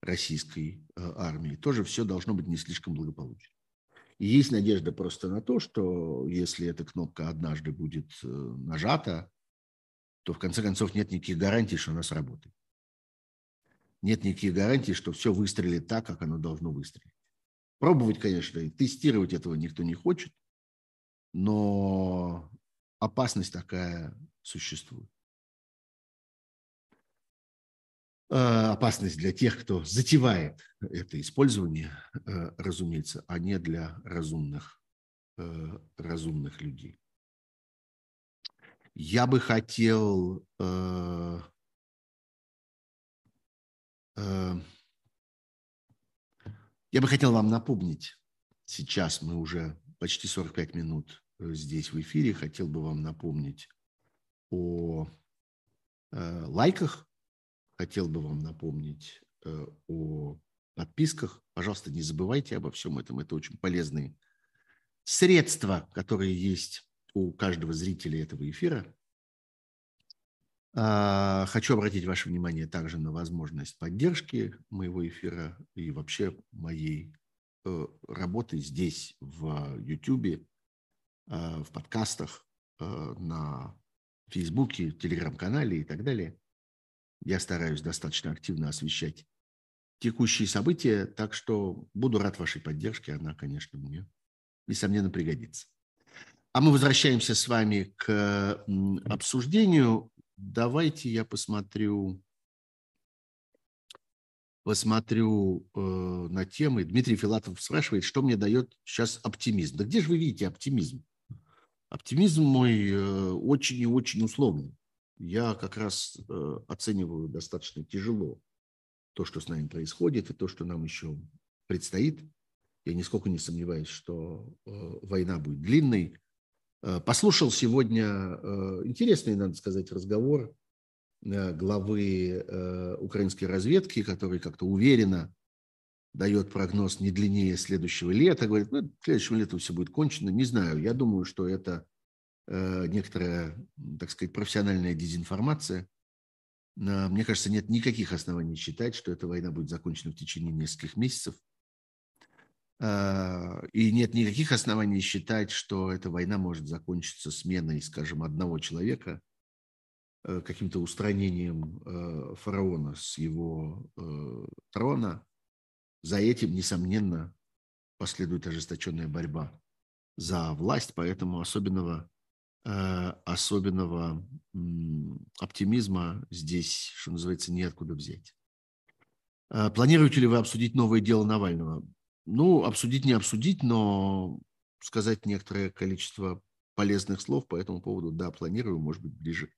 российской армии тоже все должно быть не слишком благополучно. И есть надежда просто на то, что если эта кнопка однажды будет э, нажата, то в конце концов нет никаких гарантий, что она сработает. Нет никаких гарантий, что все выстрелит так, как оно должно выстрелить. Пробовать, конечно, и тестировать этого никто не хочет, но опасность такая существует. Э, опасность для тех, кто затевает это использование, э, разумеется, а не для разумных, э, разумных людей. Я бы хотел я бы хотел вам напомнить, сейчас мы уже почти 45 минут здесь в эфире, хотел бы вам напомнить о лайках, хотел бы вам напомнить э, о подписках. Пожалуйста, не забывайте обо всем этом. Это очень полезные средства, которые есть у каждого зрителя этого эфира. А, хочу обратить ваше внимание также на возможность поддержки моего эфира и вообще моей э, работы здесь, в YouTube, э, в подкастах, на Фейсбуке, Телеграм-канале и так далее. Я стараюсь достаточно активно освещать текущие события, так что буду рад вашей поддержке. Она, конечно, мне, несомненно, пригодится. А мы возвращаемся с вами к обсуждению. Давайте я посмотрю, посмотрю э, на темы. Дмитрий Филатов спрашивает, что мне дает сейчас оптимизм. Да где же вы видите оптимизм? Оптимизм мой э, очень и очень условный я как раз э, оцениваю достаточно тяжело то, что с нами происходит, и то, что нам еще предстоит. Я нисколько не сомневаюсь, что э, война будет длинной. Э, послушал сегодня интересный, надо сказать, разговор главы украинской разведки, который как-то уверенно дает прогноз не длиннее следующего лета. Говорит, ну, следующего лета все будет кончено. Не знаю, я думаю, что это Э, некоторая, так сказать, профессиональная дезинформация. Мне кажется, нет никаких оснований считать, что эта война будет закончена в течение нескольких месяцев. А, и нет никаких оснований считать, что эта война может закончиться сменой, скажем, одного человека, э, каким-то устранением э, фараона с его трона. За этим, несомненно, последует ожесточенная борьба за власть, поэтому особенного Э, особенного оптимизма здесь, что называется, неоткуда взять. Э, планируете ли вы обсудить новое дело Навального? Ну, обсудить не обсудить, но сказать некоторое количество полезных слов по этому поводу, да, планирую, может быть, ближе,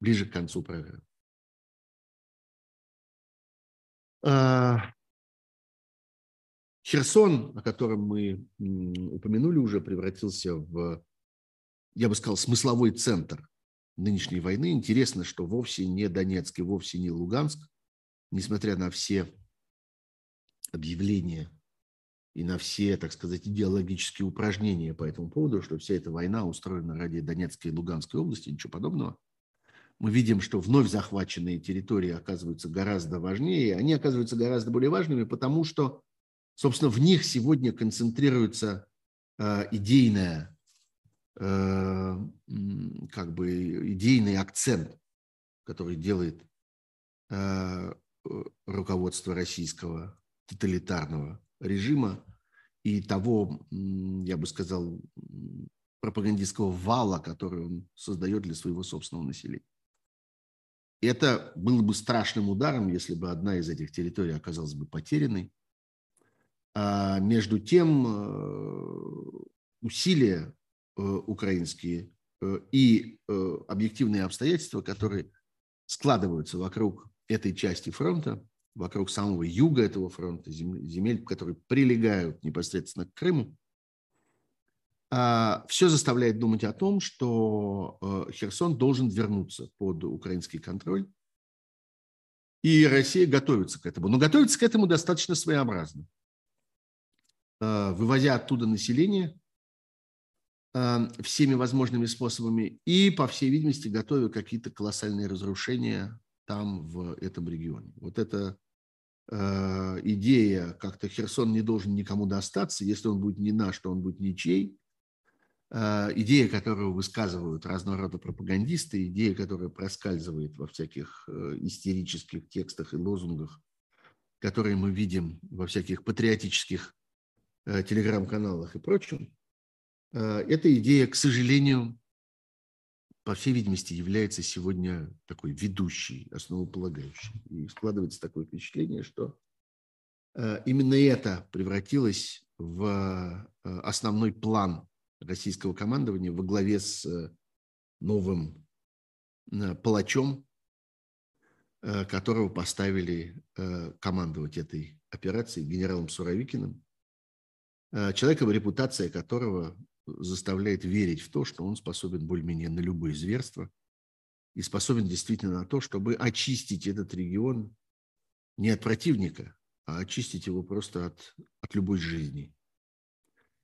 ближе к концу программы. Херсон, о котором мы упомянули уже, превратился в я бы сказал, смысловой центр нынешней войны. Интересно, что вовсе не Донецк и вовсе не Луганск, несмотря на все объявления и на все, так сказать, идеологические упражнения по этому поводу, что вся эта война устроена ради Донецкой и Луганской области, ничего подобного. Мы видим, что вновь захваченные территории оказываются гораздо важнее, они оказываются гораздо более важными, потому что, собственно, в них сегодня концентрируется э, идейная, э, как бы идейный акцент, который делает э, руководство российского тоталитарного режима и того, я бы сказал, пропагандистского вала, который он создает для своего собственного населения. Это было бы страшным ударом, если бы одна из этих территорий оказалась бы потерянной. А между тем э, усилия э, украинские э, и объективные обстоятельства, которые складываются вокруг этой части фронта, вокруг самого юга этого фронта, земель, которые прилегают непосредственно к Крыму, а, все заставляет думать о том, что э, Херсон должен вернуться под украинский контроль, и Россия готовится к этому. Но готовится к этому достаточно своеобразно. Э, вывозя оттуда население э, всеми возможными способами и, по всей видимости, готовя какие-то колоссальные разрушения там, в этом регионе. Вот эта э, идея, как-то Херсон не должен никому достаться, если он будет не наш, то он будет ничей, э, идея, которую высказывают разного рода пропагандисты, идея, которая проскальзывает во всяких э, истерических текстах и лозунгах, которые мы видим во всяких патриотических э, телеграм-каналах и прочем, э, эта идея, к сожалению, по всей видимости, является сегодня такой ведущей, основополагающей. И складывается такое впечатление, что э, именно это превратилось в э, основной план российского командования во главе с э, новым палачом, которого поставили командовать этой операцией генералом Суровикиным, человеком, репутация которого заставляет верить в то, что он способен более-менее на любые зверства и способен действительно на то, чтобы очистить этот регион не от противника, а очистить его просто от, от любой жизни,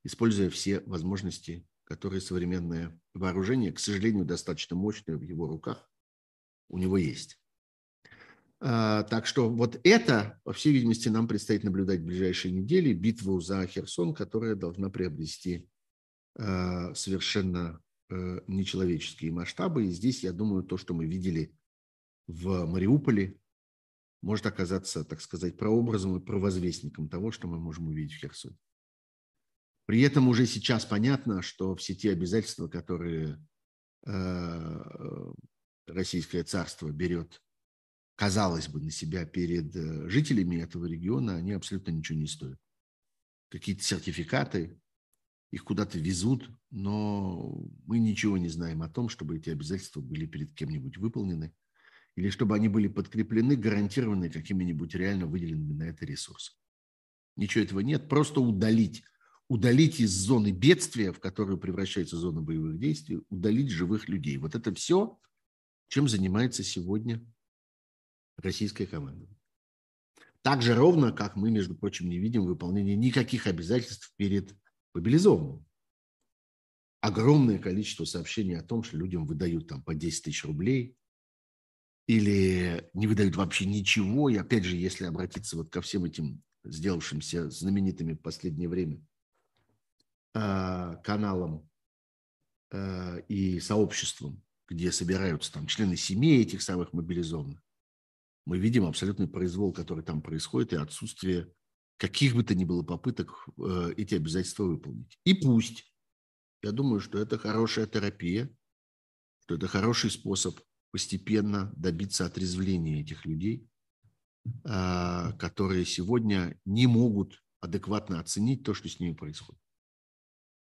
используя все возможности, которые современное вооружение, к сожалению, достаточно мощное в его руках, у него есть. А, так что вот это, по всей видимости, нам предстоит наблюдать в ближайшие недели, битву за Херсон, которая должна приобрести совершенно э, нечеловеческие масштабы. И здесь, я думаю, то, что мы видели в Мариуполе, может оказаться, так сказать, прообразом и провозвестником того, что мы можем увидеть в Херсоне. При этом уже сейчас понятно, что все те обязательства, которые э, Российское царство берет, казалось бы, на себя перед жителями этого региона, они абсолютно ничего не стоят. Какие-то сертификаты, их куда-то везут, но мы ничего не знаем о том, чтобы эти обязательства были перед кем-нибудь выполнены или чтобы они были подкреплены, гарантированы какими-нибудь реально выделенными на это ресурсами. Ничего этого нет. Просто удалить, удалить из зоны бедствия, в которую превращается зона боевых действий, удалить живых людей. Вот это все, чем занимается сегодня российская команда. Так же ровно, как мы, между прочим, не видим выполнения никаких обязательств перед мобилизованным. Огромное количество сообщений о том, что людям выдают там по 10 тысяч рублей или не выдают вообще ничего. И опять же, если обратиться вот ко всем этим сделавшимся знаменитыми в последнее время а, каналам а, и сообществам, где собираются там члены семей этих самых мобилизованных, мы видим абсолютный произвол, который там происходит, и отсутствие каких бы то ни было попыток э, эти обязательства выполнить. И пусть. Я думаю, что это хорошая терапия, что это хороший способ постепенно добиться отрезвления этих людей, а, которые сегодня не могут адекватно оценить то, что с ними происходит.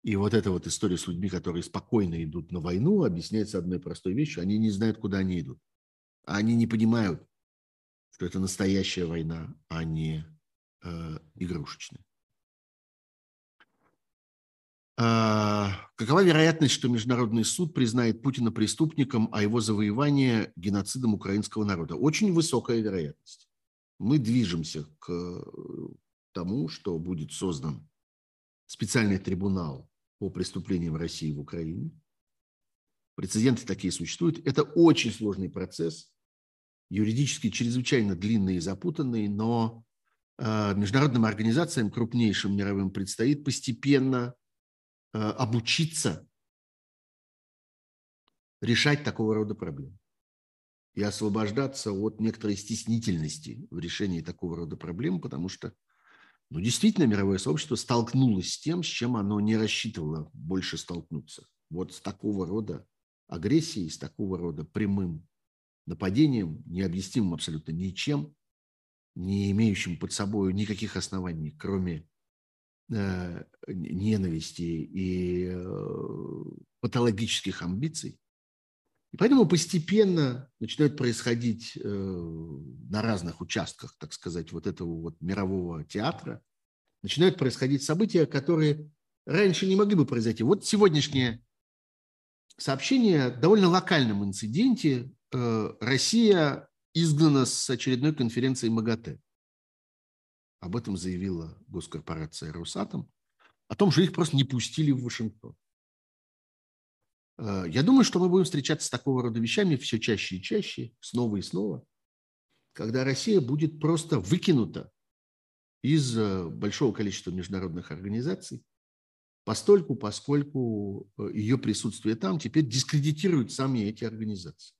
И вот эта вот история с людьми, которые спокойно идут на войну, объясняется одной простой вещью. Они не знают, куда они идут. Они не понимают, что это настоящая война, а не э, игрушечные. А, какова вероятность, что Международный суд признает Путина преступником, а его завоевание геноцидом украинского народа? Очень высокая вероятность. Мы движемся к тому, что будет создан специальный трибунал по преступлениям России в Украине. Прецеденты такие существуют. Это очень сложный процесс, юридически чрезвычайно длинный и запутанный, но э, международным организациям, крупнейшим мировым, предстоит постепенно э, обучиться решать такого рода проблемы и освобождаться от некоторой стеснительности в решении такого рода проблем, потому что ну, действительно мировое сообщество столкнулось с тем, с чем оно не рассчитывало больше столкнуться. Вот с такого рода агрессией, с такого рода прямым нападением, необъяснимым абсолютно ничем, не имеющим под собой никаких оснований, кроме э, ненависти и э, патологических амбиций. И поэтому постепенно начинают происходить э, на разных участках, так сказать, вот этого вот мирового театра, начинают происходить события, которые раньше не могли бы произойти. Вот сегодняшнее сообщение о довольно локальном инциденте. Э, Россия изгнана с очередной конференции МАГАТЭ. Об этом заявила госкорпорация «Росатом», о том, что их просто не пустили в Вашингтон. Э, я думаю, что мы будем встречаться с такого рода вещами все чаще и чаще, снова и снова, когда Россия будет просто выкинута из э, большого количества международных организаций, постольку, поскольку э, ее присутствие там теперь дискредитирует сами эти организации.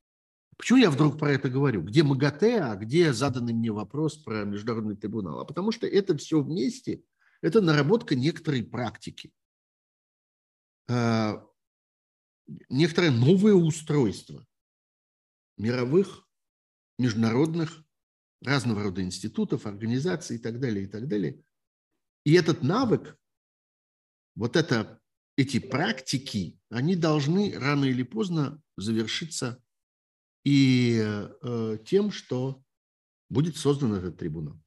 Почему я вдруг про это говорю? Где МАГАТЭ, а где заданный мне вопрос про Международный трибунал? А потому что это все вместе, это наработка некоторой практики некоторое новое устройство мировых, международных, разного рода институтов, организаций и так далее, и так далее. И этот навык, вот это, эти практики, они должны рано или поздно завершиться и э, тем, что будет создан этот трибунал.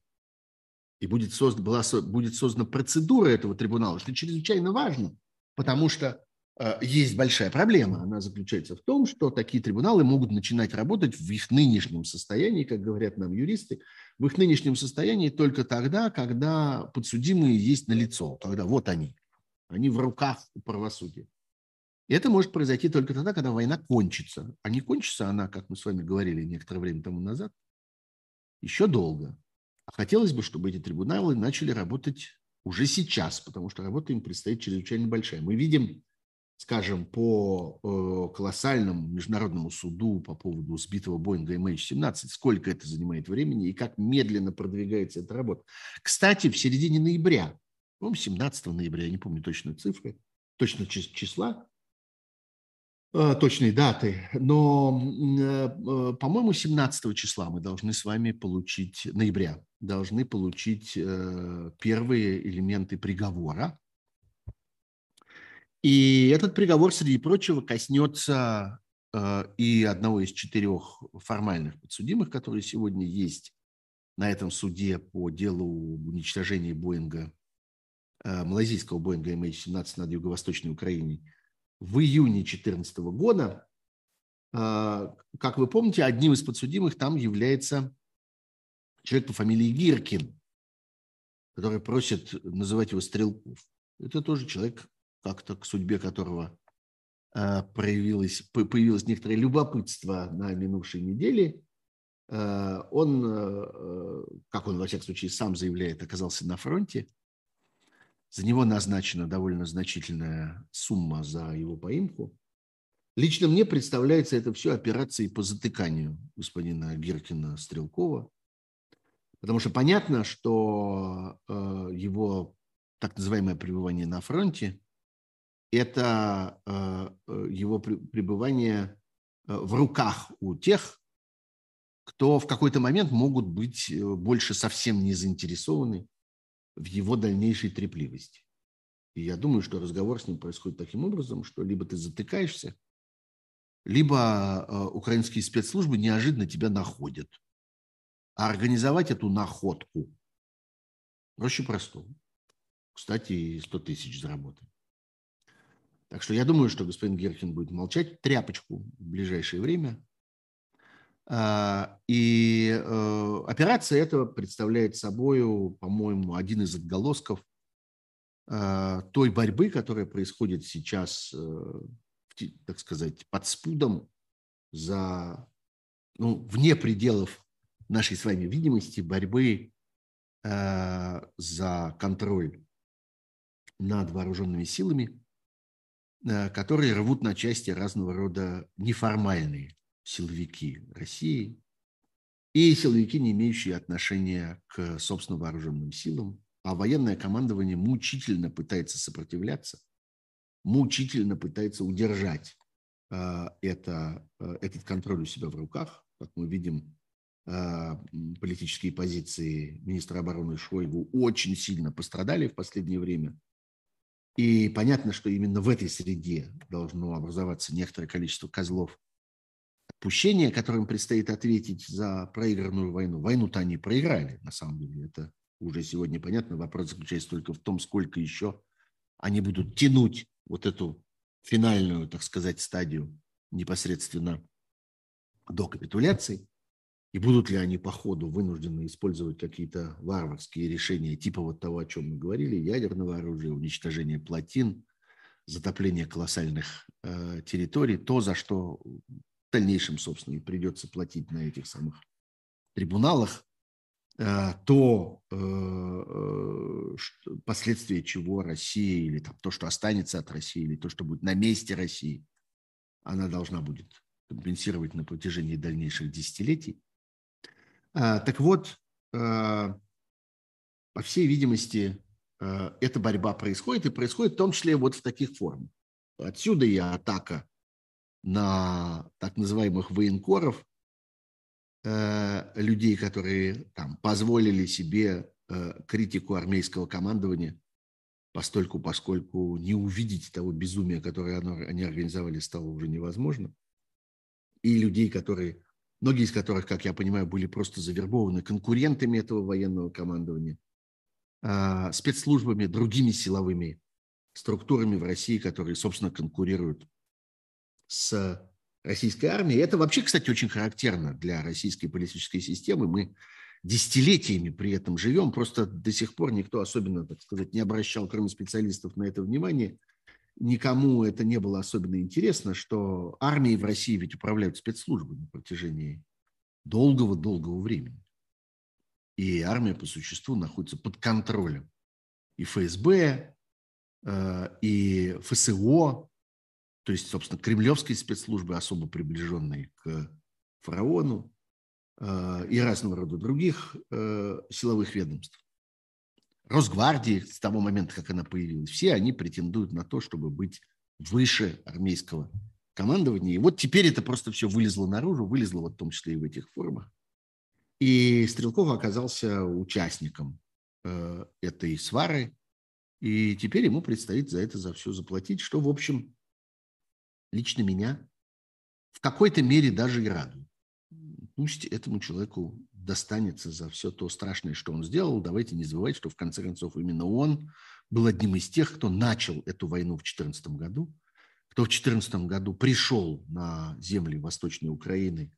И будет, создан, была, будет создана процедура этого трибунала, что чрезвычайно важно, потому что Э, есть большая проблема. Она заключается в том, что такие трибуналы могут начинать работать в их нынешнем состоянии, как говорят нам юристы, в их нынешнем состоянии только тогда, когда подсудимые есть на лицо, когда вот они, они в руках у правосудия. И это может произойти только тогда, когда война кончится. А не кончится она, как мы с вами говорили некоторое время тому назад, еще долго. А хотелось бы, чтобы эти трибуналы начали работать уже сейчас, потому что работа им предстоит чрезвычайно большая. Мы видим скажем, по э, колоссальному международному суду по поводу сбитого Боинга MH17, сколько это занимает времени и как медленно продвигается эта работа. Кстати, в середине ноября, по 17 ноября, я не помню точно цифры, точно числа, точной даты, но, э, по-моему, 17 числа мы должны с вами получить, ноября, должны получить первые элементы приговора, и этот приговор, среди прочего, коснется э, и одного из четырех формальных подсудимых, которые сегодня есть на этом суде по делу уничтожения Боинга, э, малазийского Боинга MH17 над Юго-Восточной Украиной в июне 2014 года. Э, как вы помните, одним из подсудимых там является человек по фамилии Гиркин, который просит называть его Стрелков. Это тоже человек как-то к судьбе которого э, проявилось, появилось некоторое любопытство на минувшей неделе. Э, он, как он, во всяком случае, сам заявляет, оказался на фронте. За него назначена довольно значительная сумма за его поимку. Лично мне представляется это все операцией по затыканию господина Гиркина Стрелкова, потому что понятно, что его так называемое пребывание на фронте это э, э, его пребывание э, в руках у тех, кто в какой-то момент могут быть больше совсем не заинтересованы в его дальнейшей трепливости. И я думаю, что разговор с ним происходит таким образом, что либо ты затыкаешься, либо украинские спецслужбы неожиданно тебя находят. А организовать эту находку проще простого. Кстати, 100 тысяч заработать. Так что я думаю, что господин Геркин будет молчать тряпочку в ближайшее время. А, и э, операция этого представляет собой, по-моему, один из отголосков а, той борьбы, которая происходит сейчас, э, так сказать, под спудом за, ну, вне пределов нашей с вами видимости борьбы э, за контроль над вооруженными силами, которые рвут на части разного рода неформальные силовики России и силовики, не имеющие отношения к собственным вооруженным силам, а военное командование мучительно пытается сопротивляться, мучительно пытается удержать э, это, э, этот контроль у себя в руках. Как мы видим, э, политические позиции министра обороны Шойгу очень сильно пострадали в последнее время. И понятно, что именно в этой среде должно образоваться некоторое количество козлов отпущения, которым предстоит ответить за проигранную войну. Войну-то они проиграли, на самом деле. Это уже сегодня понятно. Вопрос заключается только в том, сколько еще они будут тянуть вот эту финальную, так сказать, стадию непосредственно до капитуляции. И будут ли они по ходу вынуждены использовать какие-то варварские решения, типа вот того, о чем мы говорили, ядерного оружия, уничтожения плотин, затопление колоссальных э, территорий, то, за что в дальнейшем, собственно, и придется платить на этих самых трибуналах, э, то э, э, последствия чего Россия или там, то, что останется от России, или то, что будет на месте России, она должна будет компенсировать на протяжении дальнейших десятилетий. Так вот, по всей видимости, эта борьба происходит, и происходит в том числе вот в таких формах. Отсюда и атака на так называемых военкоров, людей, которые там позволили себе критику армейского командования, постольку, поскольку не увидеть того безумия, которое они организовали, стало уже невозможно. И людей, которые многие из которых, как я понимаю, были просто завербованы конкурентами этого военного командования, а, спецслужбами, другими силовыми структурами в России, которые, собственно, конкурируют с российской армией. Это вообще, кстати, очень характерно для российской политической системы. Мы десятилетиями при этом живем, просто до сих пор никто особенно, так сказать, не обращал, кроме специалистов, на это внимание. Никому это не было особенно интересно, что армией в России ведь управляют спецслужбы на протяжении долгого-долгого времени. И армия по существу находится под контролем и ФСБ, э, и ФСО, то есть, собственно, кремлевские спецслужбы, особо приближенные к фараону, э, и разного рода других э, силовых ведомств. Росгвардии с того момента, как она появилась, все они претендуют на то, чтобы быть выше армейского командования. И вот теперь это просто все вылезло наружу, вылезло вот в том числе и в этих формах. И Стрелков оказался участником э, этой свары, и теперь ему предстоит за это за все заплатить, что, в общем, лично меня в какой-то мере даже и радует. Пусть этому человеку достанется за все то страшное, что он сделал. Давайте не забывать, что в конце концов именно он был одним из тех, кто начал эту войну в 2014 году, кто в 2014 году пришел на земли Восточной Украины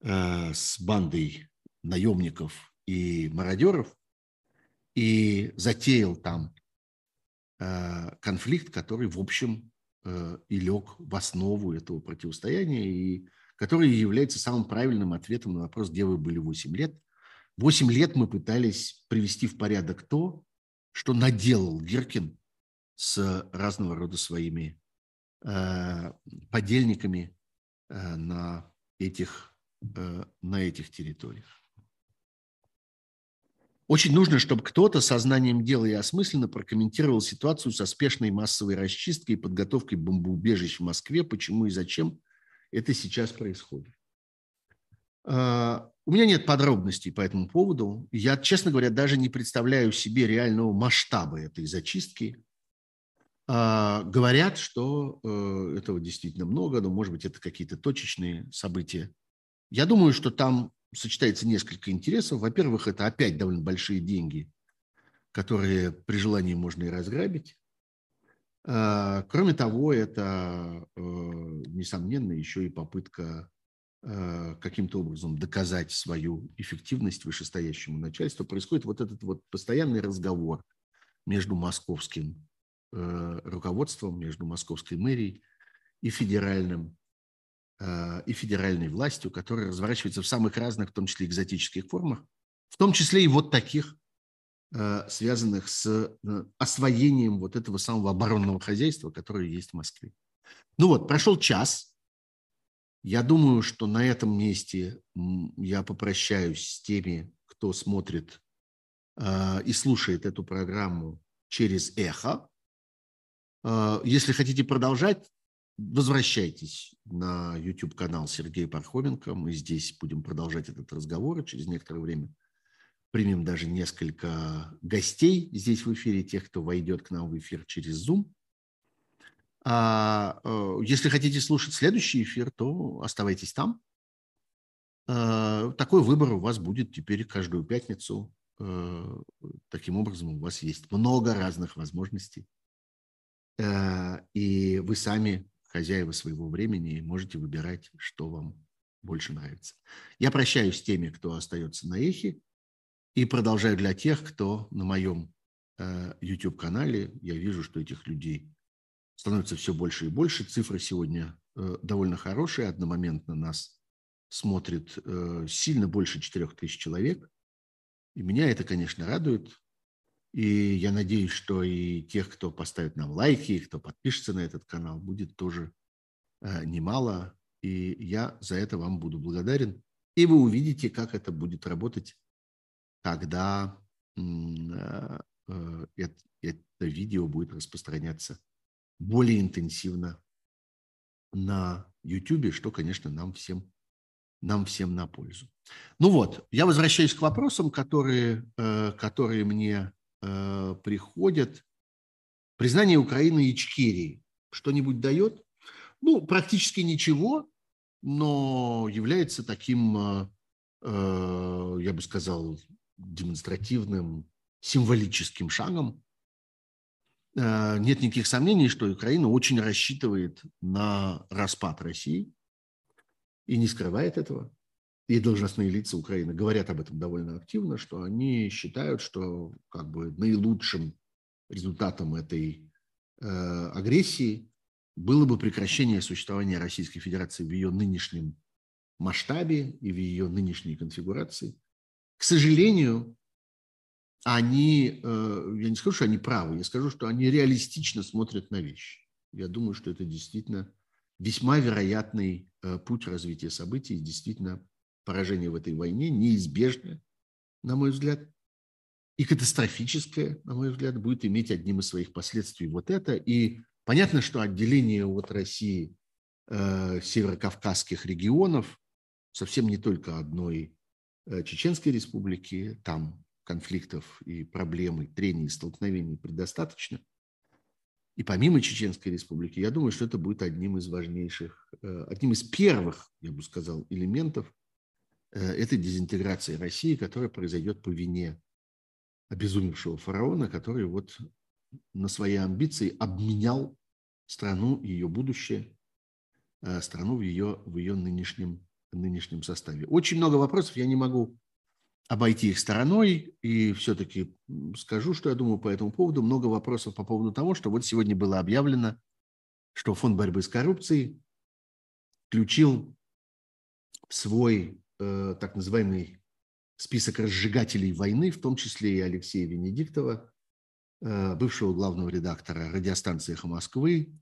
э, с бандой наемников и мародеров и затеял там э, конфликт, который, в общем, и лег в основу этого противостояния. И который является самым правильным ответом на вопрос, где вы были 8 лет. 8 лет мы пытались привести в порядок то, что наделал Гиркин с разного рода своими э, подельниками э, на, этих, э, на этих территориях. Очень нужно, чтобы кто-то сознанием дела и осмысленно прокомментировал ситуацию со спешной массовой расчисткой и подготовкой бомбоубежищ в Москве, почему и зачем это сейчас происходит. А, у меня нет подробностей по этому поводу. Я, честно говоря, даже не представляю себе реального масштаба этой зачистки. А, говорят, что э, этого действительно много, но, может быть, это какие-то точечные события. Я думаю, что там сочетается несколько интересов. Во-первых, это опять довольно большие деньги, которые при желании можно и разграбить. Кроме того, это, несомненно, еще и попытка каким-то образом доказать свою эффективность вышестоящему начальству. Происходит вот этот вот постоянный разговор между московским руководством, между московской мэрией и федеральным и федеральной властью, которая разворачивается в самых разных, в том числе экзотических формах, в том числе и вот таких, Э, связанных с э, освоением вот этого самого оборонного хозяйства, которое есть в Москве. Ну вот, прошел час. Я думаю, что на этом месте я попрощаюсь с теми, кто смотрит э, и слушает эту программу через эхо. Если хотите продолжать, возвращайтесь на YouTube-канал Сергея Пархоменко. Мы здесь будем продолжать этот разговор через некоторое время примем даже несколько гостей здесь в эфире, тех, кто войдет к нам в эфир через Zoom. А, э, если хотите слушать следующий эфир, то оставайтесь там. А, такой выбор у вас будет теперь каждую пятницу. А, таким образом, у вас есть много разных возможностей. И вы сами, хозяева своего времени, можете выбирать, что вам больше нравится. Я прощаюсь с теми, кто остается на эхе. И продолжаю для тех, кто на моем э, YouTube-канале, я вижу, что этих людей становится все больше и больше. Цифры сегодня э, довольно хорошие. Одномоментно нас смотрит э, сильно больше 4000 человек. И меня это, конечно, радует. И я надеюсь, что и тех, кто поставит нам лайки, и кто подпишется на этот канал, будет тоже немало. И я за это вам буду благодарен. И вы увидите, как это будет работать когда э, э, это видео будет распространяться более интенсивно на YouTube, что, конечно, нам всем, нам всем на пользу. Ну вот, я возвращаюсь к вопросам, которые, э, которые мне приходят. Признание Украины Ичкерии что-нибудь дает? Ну, практически ничего, но является таким, я бы сказал, демонстративным, символическим шагом. Э, нет никаких сомнений, что Украина очень рассчитывает на распад России и не скрывает этого. И должностные лица Украины говорят об этом довольно активно, что они считают, что как бы наилучшим результатом этой э, агрессии было бы прекращение существования Российской Федерации в ее нынешнем масштабе и в ее нынешней конфигурации. К сожалению, они, э, я не скажу, что они правы, я скажу, что они реалистично смотрят на вещи. Я думаю, что это действительно весьма вероятный э, путь развития событий, действительно поражение в этой войне неизбежное, на мой взгляд, и катастрофическое, на мой взгляд, будет иметь одним из своих последствий вот это. И понятно, что отделение от России э, северокавказских регионов совсем не только одной Э, Чеченской республики, там конфликтов и проблем, и трений, и столкновений предостаточно. И помимо Чеченской республики, я думаю, что это будет одним из важнейших, э, одним из первых, я бы сказал, элементов этой дезинтеграции России, которая произойдет по вине обезумевшего фараона, который вот на свои амбиции обменял страну, ее будущее, страну в ее, в ее нынешнем нынешнем составе. Очень много вопросов, я не могу обойти их стороной, и все-таки скажу, что я думаю по этому поводу. Много вопросов по поводу того, что вот сегодня было объявлено, что Фонд борьбы с коррупцией включил в свой э, так называемый список разжигателей войны, в том числе и Алексея Венедиктова, э, бывшего главного редактора радиостанции «Эхо Москвы»,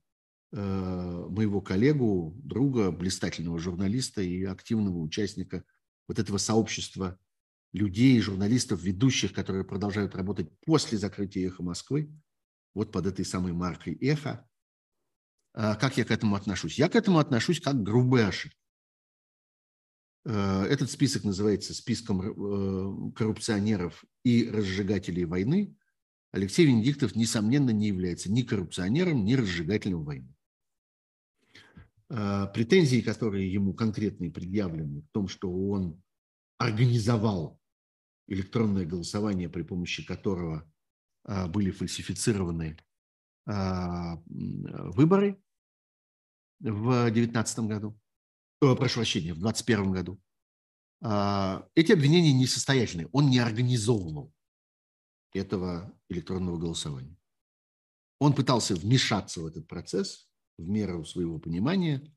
Э, моего коллегу, друга, блистательного журналиста и активного участника вот этого сообщества людей, журналистов, ведущих, которые продолжают работать после закрытия «Эхо Москвы», вот под этой самой маркой «Эхо». А как я к этому отношусь? Я к этому отношусь как к грубой ошибке. Э, этот список называется списком э, коррупционеров и разжигателей войны. Алексей Венедиктов, несомненно, не является ни коррупционером, ни разжигателем войны. Э, претензии, которые ему конкретные предъявлены в том, что он организовал электронное голосование, при помощи которого были фальсифицированы выборы в 2019 году, о, прошу прощения, в 2021 году. Эти обвинения несостоятельны. Он не организовывал этого электронного голосования. Он пытался вмешаться в этот процесс в меру своего понимания.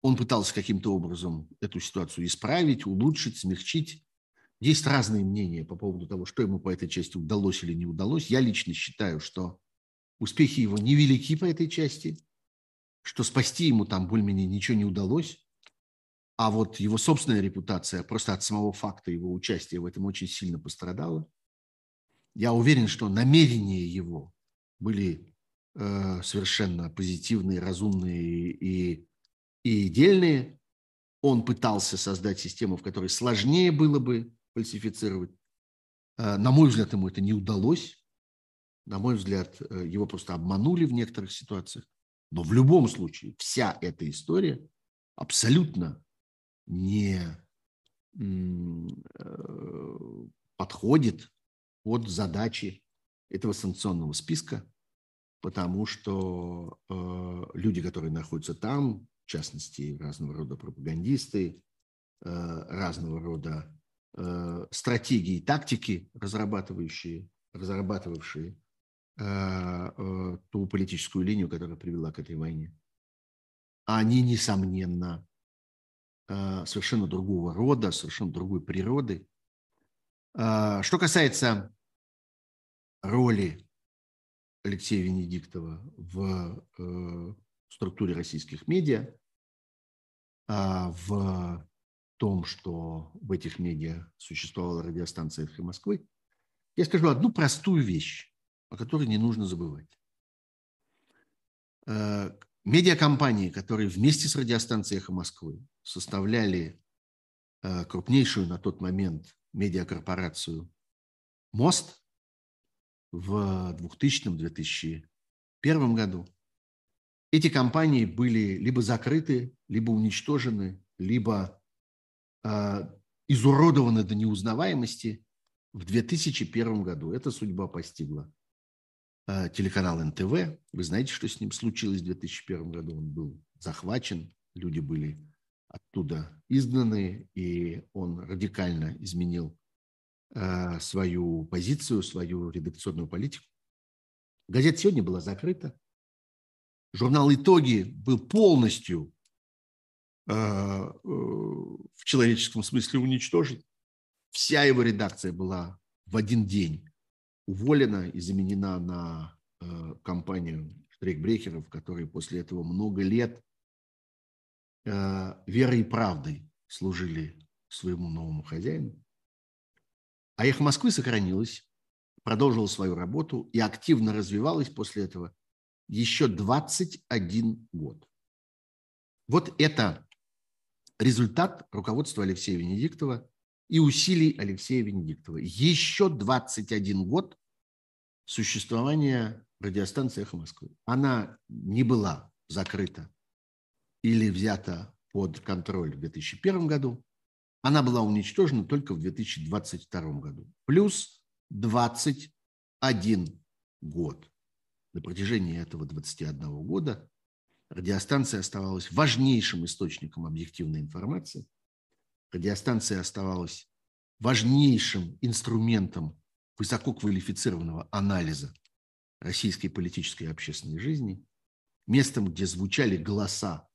Он пытался каким-то образом эту ситуацию исправить, улучшить, смягчить. Есть разные мнения по поводу того, что ему по этой части удалось или не удалось. Я лично считаю, что успехи его невелики по этой части, что спасти ему там более-менее ничего не удалось. А вот его собственная репутация просто от самого факта его участия в этом очень сильно пострадала. Я уверен, что намерения его были Э, совершенно позитивные, разумные и, и дельные. Он пытался создать систему, в которой сложнее было бы фальсифицировать. Э, на мой взгляд, ему это не удалось. На мой взгляд, э, его просто обманули в некоторых ситуациях. Но в любом случае вся эта история абсолютно не подходит под задачи этого санкционного списка, потому что э, люди, которые находятся там, в частности, разного рода пропагандисты, э, разного рода э, стратегии и тактики, разрабатывающие, разрабатывавшие э, э, ту политическую линию, которая привела к этой войне, они, несомненно, э, совершенно другого рода, совершенно другой природы. Э, что касается роли Алексея Венедиктова в э, структуре российских медиа, в том, что в этих медиа существовала радиостанция «Эхо Москвы», я скажу одну простую вещь, о которой не нужно забывать. Медиакомпании, которые вместе с радиостанцией «Эхо Москвы» составляли э, крупнейшую на тот момент медиакорпорацию «Мост», в 2000-2001 году. Эти компании были либо закрыты, либо уничтожены, либо э, изуродованы до неузнаваемости в 2001 году. Эта судьба постигла телеканал НТВ. Вы знаете, что с ним случилось в 2001 году? Он был захвачен, люди были оттуда изгнаны, и он радикально изменил Э, свою позицию, свою редакционную политику. Газета сегодня была закрыта. Журнал «Итоги» был полностью э, э, в человеческом смысле уничтожен. Вся его редакция была в один день уволена и заменена на компанию штрейкбрехеров, которые после этого много лет верой и правдой служили своему новому хозяину. А «Эхо Москвы» сохранилось, продолжило свою работу и активно развивалось после этого еще 21 год. Вот это результат руководства Алексея Венедиктова и усилий Алексея Венедиктова. Еще 21 год существования радиостанции «Эхо Москвы». Она не была закрыта или взята под контроль в 2001 году, она была уничтожена только в 2022 году. Плюс 21 год. На протяжении этого 21 года радиостанция оставалась важнейшим источником объективной информации. Радиостанция оставалась важнейшим инструментом высококвалифицированного анализа российской политической и общественной жизни, местом, где звучали голоса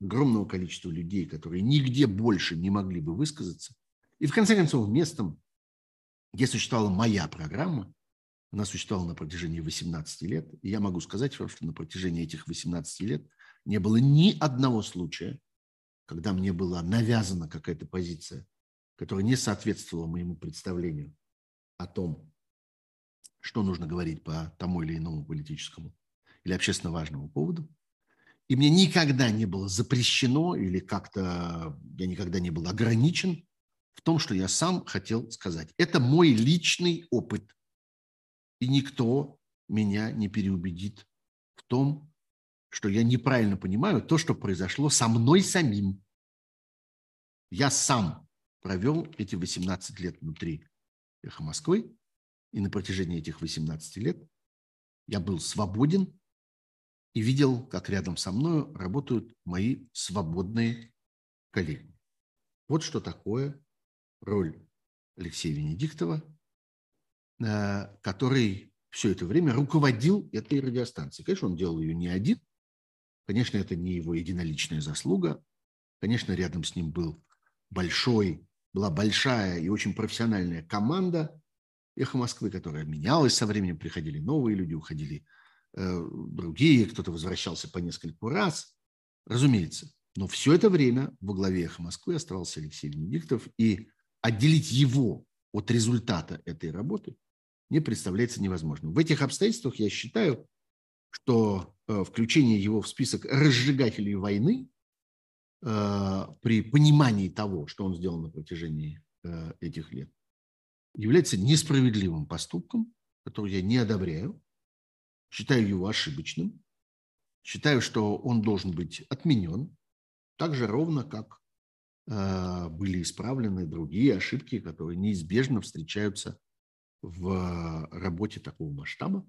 огромного количества людей, которые нигде больше не могли бы высказаться. И в конце концов, местом, где существовала моя программа, она существовала на протяжении 18 лет, и я могу сказать вам, что на протяжении этих 18 лет не было ни одного случая, когда мне была навязана какая-то позиция, которая не соответствовала моему представлению о том, что нужно говорить по тому или иному политическому или общественно важному поводу. И мне никогда не было запрещено или как-то я никогда не был ограничен в том, что я сам хотел сказать. Это мой личный опыт. И никто меня не переубедит в том, что я неправильно понимаю то, что произошло со мной самим. Я сам провел эти 18 лет внутри «Эхо Москвы», и на протяжении этих 18 лет я был свободен и видел, как рядом со мной работают мои свободные коллеги. Вот что такое роль Алексея Венедиктова, э, который все это время руководил этой радиостанцией. Конечно, он делал ее не один. Конечно, это не его единоличная заслуга. Конечно, рядом с ним был большой, была большая и очень профессиональная команда «Эхо Москвы», которая менялась со временем. Приходили новые люди, уходили э, другие, кто-то возвращался по нескольку раз. Разумеется. Но все это время во главе «Эхо Москвы» оставался Алексей Венедиктов, и отделить его от результата этой работы мне представляется невозможным. В этих обстоятельствах я считаю, что э, включение его в список разжигателей войны э, при понимании того, что он сделал на протяжении э, этих лет, является несправедливым поступком, который я не одобряю, считаю его ошибочным, считаю, что он должен быть отменен, так же ровно, как были исправлены другие ошибки, которые неизбежно встречаются в работе такого масштаба.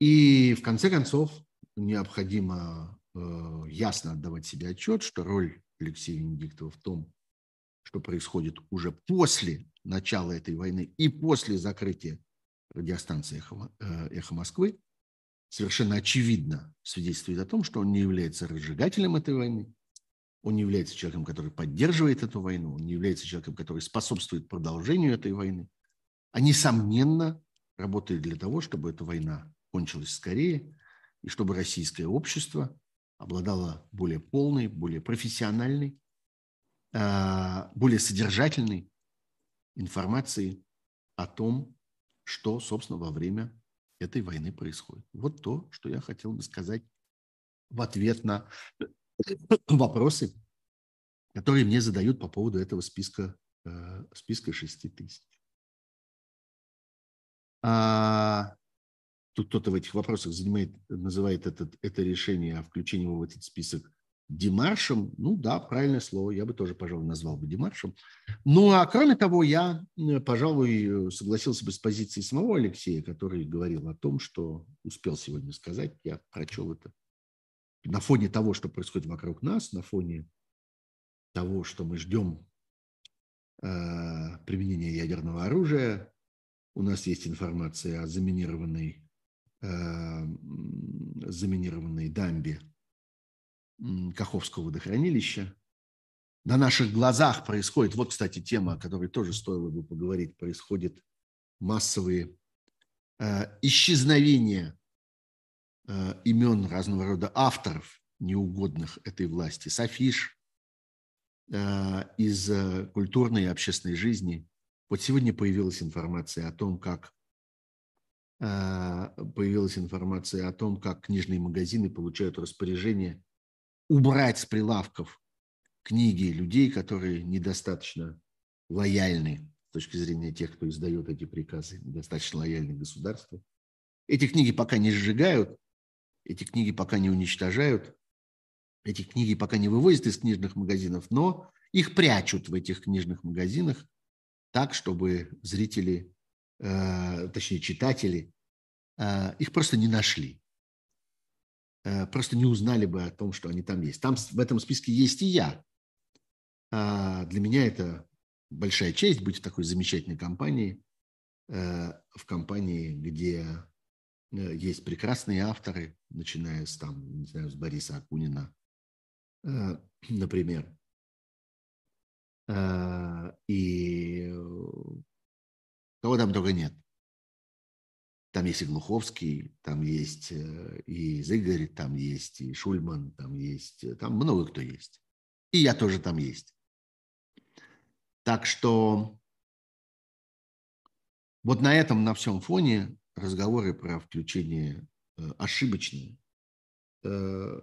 И в конце концов необходимо э, ясно отдавать себе отчет, что роль Алексея Венедиктова в том, что происходит уже после начала этой войны и после закрытия радиостанции «Эхо, э, «Эхо Москвы», совершенно очевидно свидетельствует о том, что он не является разжигателем этой войны, он не является человеком, который поддерживает эту войну, он не является человеком, который способствует продолжению этой войны, а несомненно работает для того, чтобы эта война кончилась скорее, и чтобы российское общество обладало более полной, более профессиональной, а, более содержательной информацией о том, что, собственно, во время этой войны происходит. Вот то, что я хотел бы сказать в ответ на вопросы, которые мне задают по поводу этого списка, э, списка 6 тысяч. А, тут кто-то в этих вопросах занимает, называет этот, это решение о включении его в этот список демаршем. Ну да, правильное слово, я бы тоже, пожалуй, назвал бы демаршем. Ну а кроме того, я, пожалуй, согласился бы с позицией самого Алексея, который говорил о том, что успел сегодня сказать, я прочел это. На фоне того, что происходит вокруг нас, на фоне того, что мы ждем э, применения ядерного оружия, у нас есть информация о заминированной, э, заминированной дамбе Каховского водохранилища. На наших глазах происходит, вот, кстати, тема, о которой тоже стоило бы поговорить, происходят массовые э, исчезновения э, имен разного рода авторов, неугодных этой власти, с афиш, э, из э, культурной и общественной жизни – вот сегодня появилась информация о том, как появилась информация о том, как книжные магазины получают распоряжение убрать с прилавков книги людей, которые недостаточно лояльны с точки зрения тех, кто издает эти приказы, недостаточно лояльны государству. Эти книги пока не сжигают, эти книги пока не уничтожают, эти книги пока не вывозят из книжных магазинов, но их прячут в этих книжных магазинах так, чтобы зрители, точнее читатели, э, их просто не нашли. Э, просто не узнали бы о том, что они там есть. Там в этом списке есть и я. А для меня это большая честь быть в такой замечательной компании, в компании, где есть прекрасные авторы, начиная с, там, не знаю, с Бориса Акунина, например, Э, и кого там только нет. Там есть и Глуховский, там есть э, и Зыгорь, там есть и Шульман, там есть, э, там много кто есть. И я тоже там есть. Так что вот на этом, на всем фоне разговоры про включение ошибочные Э,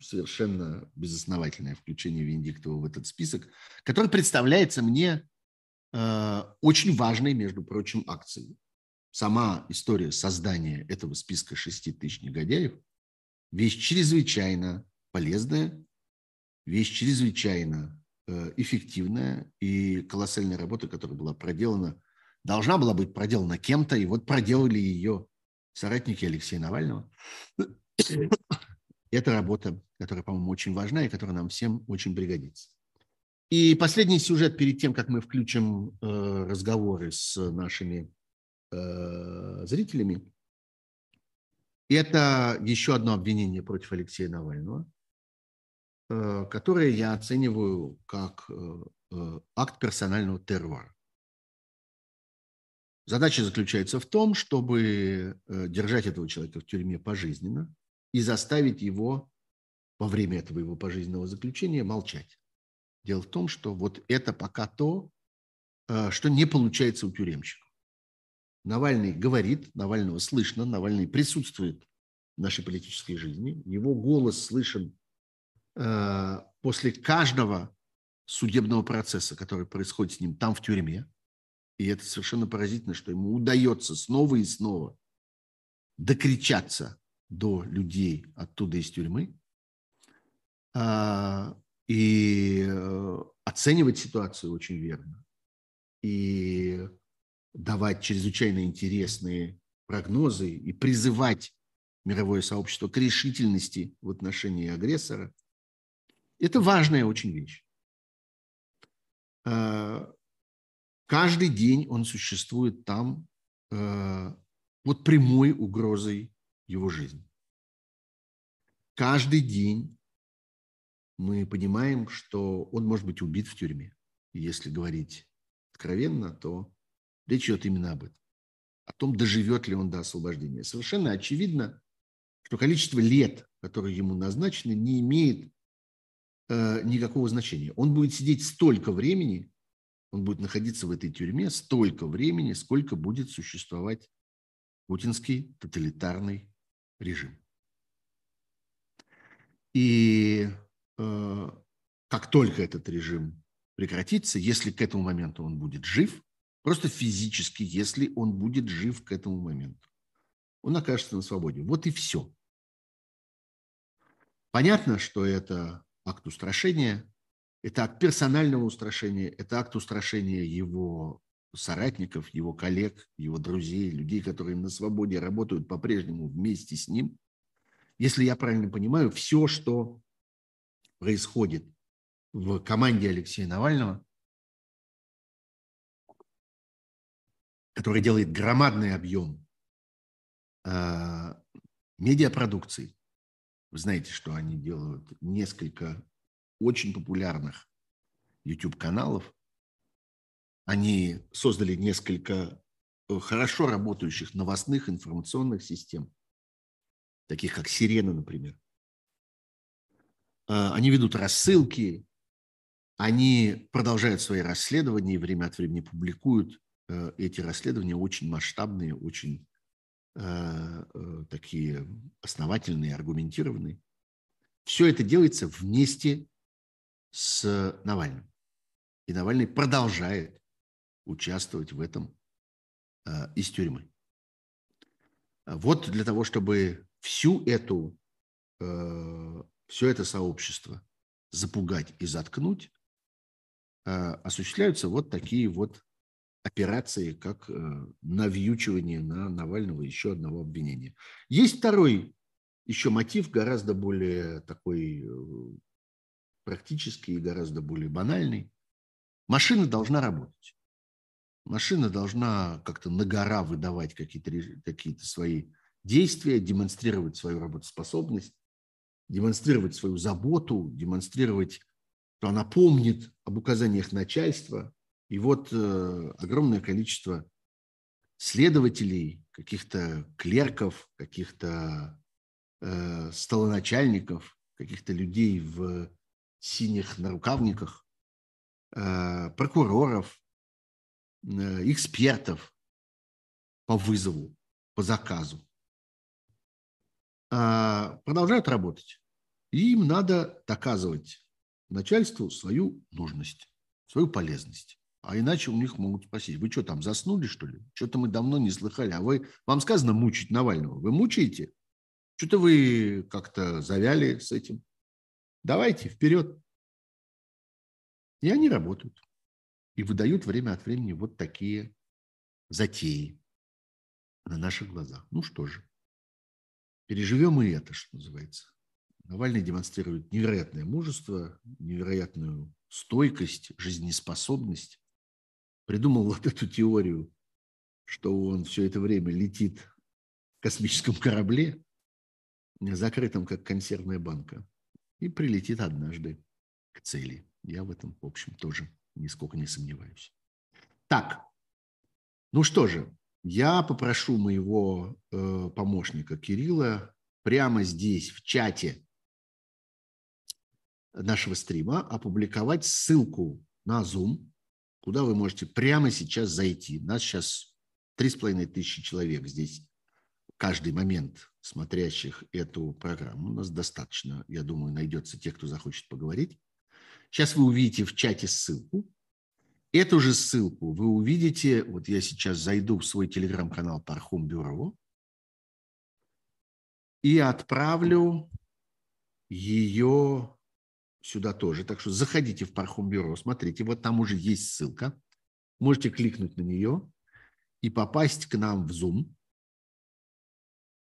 совершенно безосновательное включение Венедиктова в этот список, который представляется мне очень важной, между прочим, акцией. Сама история создания этого списка 6 тысяч негодяев – вещь чрезвычайно полезная, вещь чрезвычайно э, эффективная и колоссальная работа, которая была проделана, должна была быть проделана кем-то, и вот проделали ее соратники Алексея Навального. Это работа, которая, по-моему, очень важна и которая нам всем очень пригодится. И последний сюжет перед тем, как мы включим э, разговоры с нашими э, зрителями, это еще одно обвинение против Алексея Навального, э, которое я оцениваю как э, э, акт персонального террора. Задача заключается в том, чтобы э, держать этого человека в тюрьме пожизненно и заставить его во время этого его пожизненного заключения молчать. Дело в том, что вот это пока то, э, что не получается у тюремщиков. Навальный говорит, Навального слышно, Навальный присутствует в нашей политической жизни, его голос слышен э, после каждого судебного процесса, который происходит с ним там в тюрьме. И это совершенно поразительно, что ему удается снова и снова докричаться до людей оттуда из тюрьмы а, и э, оценивать ситуацию очень верно и давать чрезвычайно интересные прогнозы и призывать мировое сообщество к решительности в отношении агрессора. Это важная очень вещь. А, Каждый день он существует там э, под прямой угрозой его жизни. Каждый день мы понимаем, что он может быть убит в тюрьме. Если говорить откровенно, то речь идет именно об этом. О том, доживет ли он до освобождения. Совершенно очевидно, что количество лет, которые ему назначены, не имеет э, никакого значения. Он будет сидеть столько времени, он будет находиться в этой тюрьме столько времени, сколько будет существовать путинский тоталитарный режим. И как только этот режим прекратится, если к этому моменту он будет жив, просто физически, если он будет жив к этому моменту, он окажется на свободе. Вот и все. Понятно, что это акт устрашения, это акт персонального устрашения, это акт устрашения его соратников, его коллег, его друзей, людей, которые на свободе работают по-прежнему вместе с ним. Если я правильно понимаю, все, что происходит в команде Алексея Навального, который делает громадный объем э, медиапродукции. Вы знаете, что они делают несколько очень популярных YouTube-каналов. Они создали несколько э, хорошо работающих новостных информационных систем, таких как «Сирена», например. А, они ведут рассылки, они продолжают свои расследования и время от времени публикуют э, эти расследования очень масштабные, очень э, такие основательные, аргументированные. Все это делается вместе с Навальным. И Навальный продолжает участвовать в этом э, из тюрьмы. Вот для того, чтобы всю эту, э, все это сообщество запугать и заткнуть, э, осуществляются вот такие вот операции, как э, навьючивание на Навального еще одного обвинения. Есть второй еще мотив, гораздо более такой э, практический и гораздо более банальный. Машина должна работать. Машина должна как-то на гора выдавать какие-то какие свои действия, демонстрировать свою работоспособность, демонстрировать свою заботу, демонстрировать, что она помнит об указаниях начальства. И вот э, огромное количество следователей, каких-то клерков, каких-то э, столоначальников, каких-то людей в синих нарукавниках, э, прокуроров, э, экспертов по вызову, по заказу, продолжают работать. И им надо доказывать начальству свою нужность, свою полезность. А иначе у них могут спросить, вы что там, заснули, что ли? Что-то мы давно не слыхали. А вы, вам сказано мучить Навального. Вы мучаете? Что-то вы как-то завяли с этим. Давайте, вперед. И они работают. И выдают время от времени вот такие затеи. на наших глазах. Ну что же, переживем и это, что называется. Навальный демонстрирует невероятное мужество, невероятную стойкость, жизнеспособность. Придумал вот эту теорию, что он все это время летит в космическом корабле, закрытом как консервная банка, и прилетит однажды к цели. Я в этом, в общем, тоже нисколько не сомневаюсь. Так, ну что же, я попрошу моего э, помощника Кирилла прямо здесь, в чате нашего стрима опубликовать ссылку на Zoom, куда вы можете прямо сейчас зайти. Нас сейчас три с половиной тысячи человек здесь каждый момент смотрящих эту программу. У нас достаточно, я думаю, найдется те, кто захочет поговорить. Сейчас вы увидите в чате ссылку. Эту же ссылку вы увидите, вот я сейчас зайду в свой телеграм-канал Пархум Бюро и отправлю ее сюда тоже. Так что заходите в Пархум Бюро, смотрите, вот там уже есть ссылка. Можете кликнуть на нее и попасть к нам в Zoom.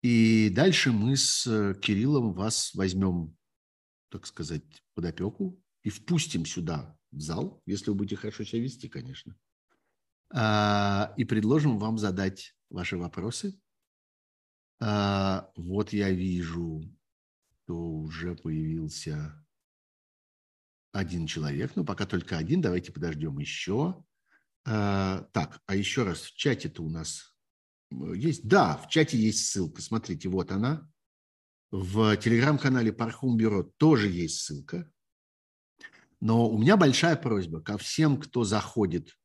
И дальше мы с э, Кириллом вас возьмем, так сказать, под опеку и впустим сюда, в зал, если вы будете хорошо себя вести, конечно, а, и предложим вам задать ваши вопросы. А, вот я вижу, что уже появился один человек, ну, пока только один, давайте подождем еще. А, так, а еще раз, в чате-то у нас есть? Да, в чате есть ссылка, смотрите, вот она. В телеграм-канале Пархум Бюро тоже есть ссылка. Но у меня большая просьба ко всем, кто заходит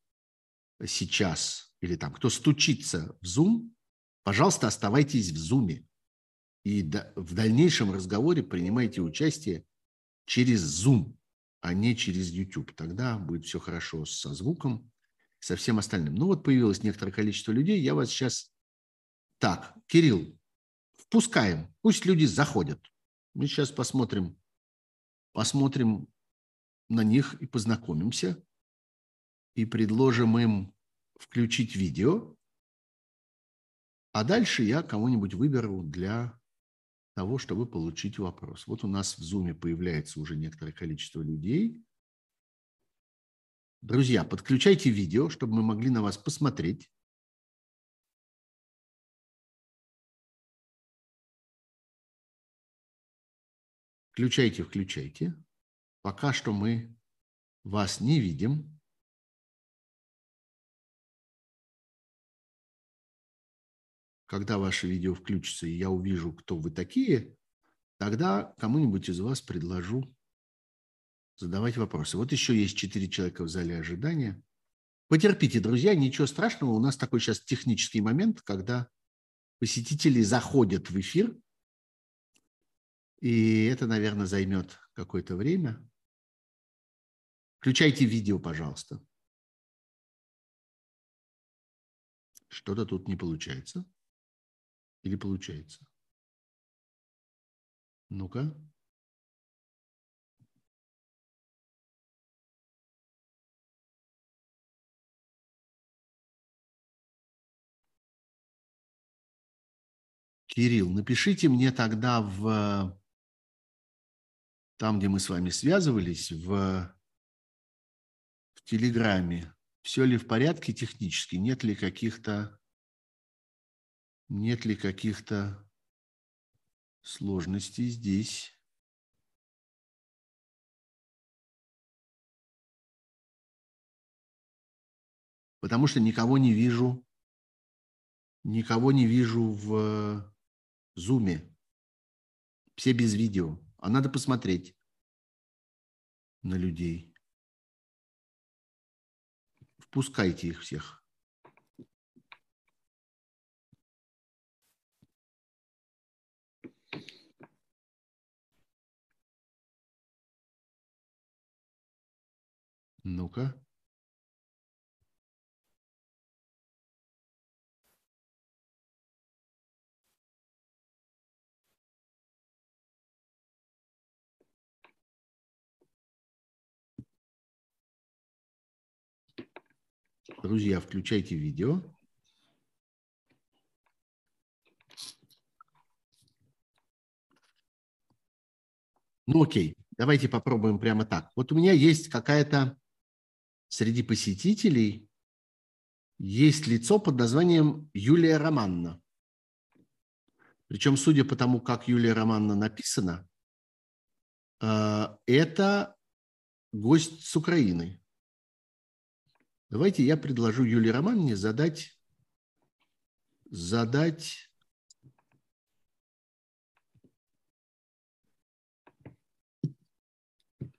сейчас или там, кто стучится в Zoom, пожалуйста, оставайтесь в Zoom. И в дальнейшем разговоре принимайте участие через Zoom а не через YouTube. Тогда будет все хорошо со звуком, со всем остальным. Ну вот появилось некоторое количество людей. Я вас сейчас... Так, Кирилл, впускаем. Пусть люди заходят. Мы сейчас посмотрим, посмотрим на них и познакомимся. И предложим им включить видео. А дальше я кого-нибудь выберу для того, чтобы получить вопрос. Вот у нас в Zoom появляется уже некоторое количество людей. Друзья, подключайте видео, чтобы мы могли на вас посмотреть. Включайте, включайте. Пока что мы вас не видим. когда ваше видео включится, и я увижу, кто вы такие, тогда кому-нибудь из вас предложу задавать вопросы. Вот еще есть четыре человека в зале ожидания. Потерпите, друзья, ничего страшного. У нас такой сейчас технический момент, когда посетители заходят в эфир, и это, наверное, займет какое-то время. Включайте видео, пожалуйста. Что-то тут не получается. Или получается? Ну-ка. Кирилл, напишите мне тогда в там, где мы с вами связывались, в Телеграме, все ли в порядке технически, нет ли каких-то нет ли каких-то сложностей здесь? Потому что никого не вижу, никого не вижу в зуме. Все без видео. А надо посмотреть на людей. Впускайте их всех. Ну-ка. Друзья, включайте видео. Ну окей, давайте попробуем прямо так. Вот у меня есть какая-то среди посетителей, есть лицо под названием Юлия Романна. Причем, судя по тому, как Юлия Романна написана, э, это гость с Украины. Давайте я предложу Юлии Романне задать, задать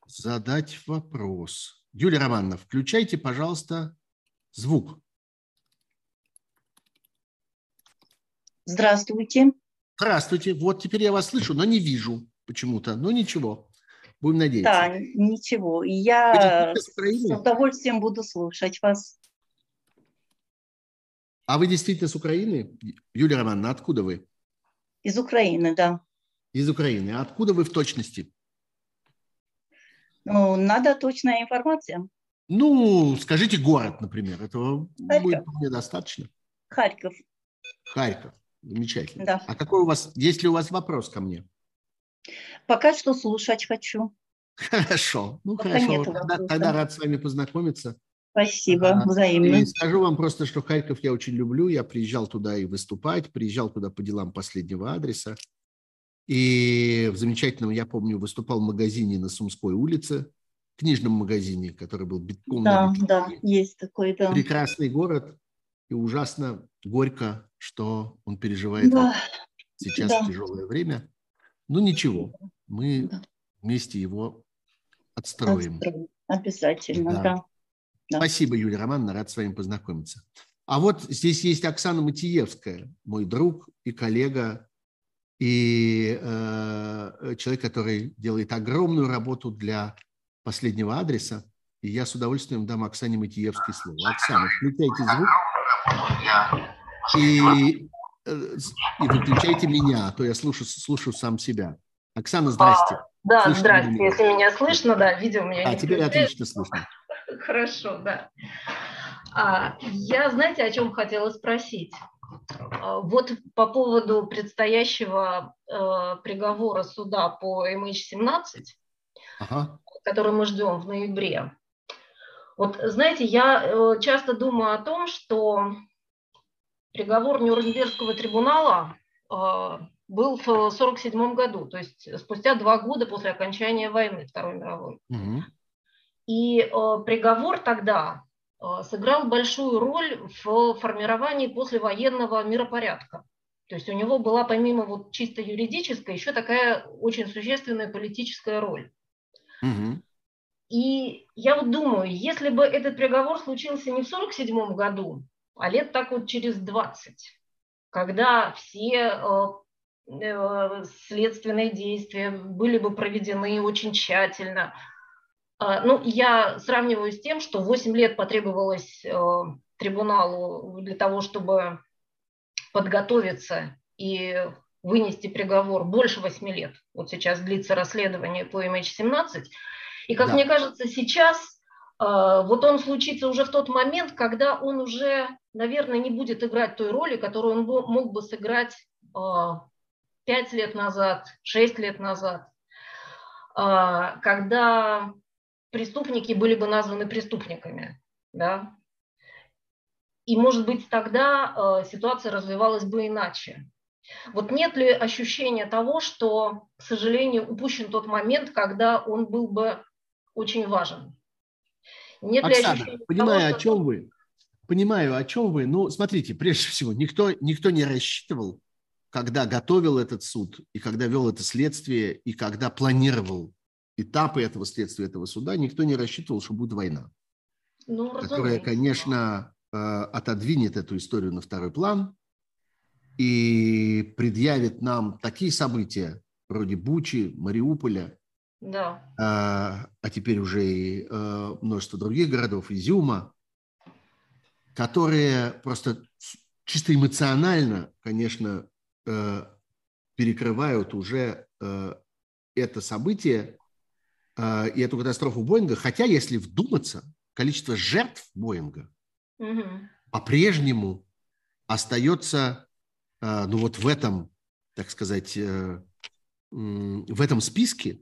задать вопрос. Юлия Романовна, включайте, пожалуйста, звук. Здравствуйте. Здравствуйте. Вот теперь я вас слышу, но не вижу почему-то. Но ничего. Будем надеяться. Да, ничего. Я с, удовольствием буду слушать вас. А вы действительно с Украины? Юлия Романовна, откуда вы? Из Украины, да. Из Украины. А откуда вы в точности? Ну, надо точная информация. Ну, скажите город, например. Этого Харьков. будет мне достаточно. Харьков. Харьков. Замечательно. Да. А какой у вас, есть ли у вас вопрос ко мне? Пока что слушать хочу. Хорошо. Ну, Пока хорошо. Тогда, тогда рад с вами познакомиться. Спасибо, взаимно. И скажу вам просто, что Харьков я очень люблю. Я приезжал туда и выступать, приезжал туда по делам последнего адреса. И в замечательном, я помню, выступал в магазине на Сумской улице, книжном магазине, который был битком. Да, да, есть такой, да. Прекрасный город. И ужасно горько, что он переживает да. сейчас да. тяжелое время. Ну ничего, мы да. вместе его отстроим. отстроим. Обязательно, да. да. да. Спасибо, Юлия Романовна, рад с вами познакомиться. А вот здесь есть Оксана Матиевская, мой друг и коллега и э, человек, который делает огромную работу для последнего адреса. И я с удовольствием дам Оксане Матиевской слово. Оксана, включайте звук и, и выключайте меня, а то я слушаю, слушаю сам себя. Оксана, здрасте. А, да, слышно здрасте, меня? если меня слышно, да, видео меня а, не теперь включает. отлично слышно. Хорошо, да. А, я, знаете, о чем хотела спросить? А, вот по поводу предстоящего э, приговора суда по MH17, ага. который мы ждем в ноябре. Вот знаете, я э, часто думаю о том, что приговор Нюрнбергского трибунала э, был в 1947 году, то есть спустя два года после окончания войны Второй мировой. Угу. И э, приговор тогда Э, сыграл большую роль в формировании послевоенного миропорядка. То есть у него была помимо вот чисто юридической еще такая очень существенная политическая роль. Угу. И я вот думаю, если бы этот приговор случился не в 1947 году, а лет так вот через 20, когда все э, э, следственные действия были бы проведены очень тщательно, а, ну, я сравниваю с тем, что 8 лет потребовалось э, трибуналу для того, чтобы подготовиться и вынести приговор больше 8 лет. Вот сейчас длится расследование по MH17. И, как да. мне кажется, сейчас вот он случится уже в тот момент, когда он уже, наверное, не будет играть той роли, которую он мог бы сыграть э, 5 лет назад, 6 лет назад, э, когда преступники были бы названы преступниками. Да? И, может быть, тогда ситуация развивалась бы иначе. Вот нет ли ощущения того, что, к сожалению, упущен тот момент, когда он был бы очень важен? Нет Оксана, ли ощущения понимаю, того, что... о чем вы. Понимаю, о чем вы. Ну, смотрите, прежде всего, никто, никто не рассчитывал, когда готовил этот суд, и когда вел это следствие, и когда планировал этапы этого следствия, этого суда, никто не рассчитывал, что будет война. Ну, которая, конечно, э, отодвинет эту историю на второй план и предъявит нам такие события вроде Бучи, Мариуполя, да. а, а теперь уже и а, множество других городов, Изюма, которые просто чисто эмоционально, конечно, перекрывают уже это событие э, и эту катастрофу Боинга, хотя, если вдуматься, количество жертв Боинга угу. по-прежнему остается, э, ну вот в этом, так сказать, э, в этом списке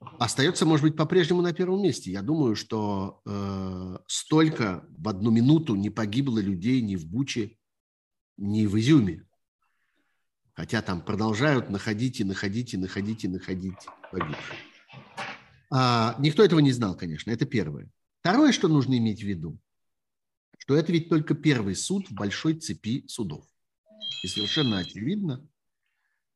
Остается, может быть, по-прежнему на первом месте. Я думаю, что э, столько в одну минуту не погибло людей ни в Буче, ни в Изюме. Хотя там продолжают находить и находить и находить и находить погибших. А, никто этого не знал, конечно, это первое. Второе, что нужно иметь в виду, что это ведь только первый суд в большой цепи судов. И совершенно очевидно,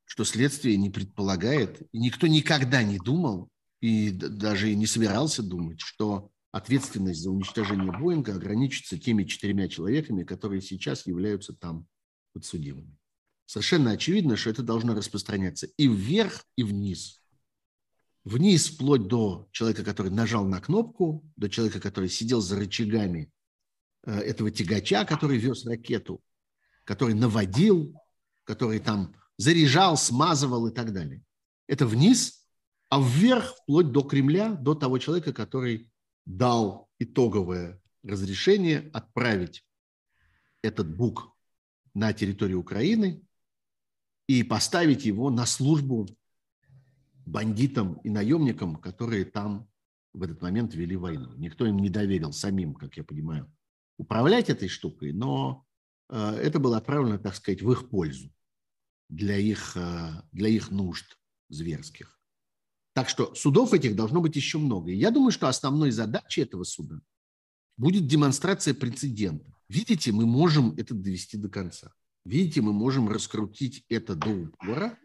что следствие не предполагает, и никто никогда не думал, и даже и не собирался думать, что ответственность за уничтожение Боинга ограничится теми четырьмя человеками, которые сейчас являются там подсудимыми. Совершенно очевидно, что это должно распространяться и вверх, и вниз. Вниз вплоть до человека, который нажал на кнопку, до человека, который сидел за рычагами э, этого тягача, который вез ракету, который наводил, который там заряжал, смазывал и так далее. Это вниз, а вверх вплоть до Кремля, до того человека, который дал итоговое разрешение отправить этот бук на территорию Украины и поставить его на службу бандитам и наемникам, которые там в этот момент вели войну. Никто им не доверил самим, как я понимаю, управлять этой штукой, но э, это было отправлено, так сказать, в их пользу, для их, э, для их нужд зверских. Так что судов этих должно быть еще много. И я думаю, что основной задачей этого суда будет демонстрация прецедента. Видите, мы можем это довести до конца. Видите, мы можем раскрутить это до упора,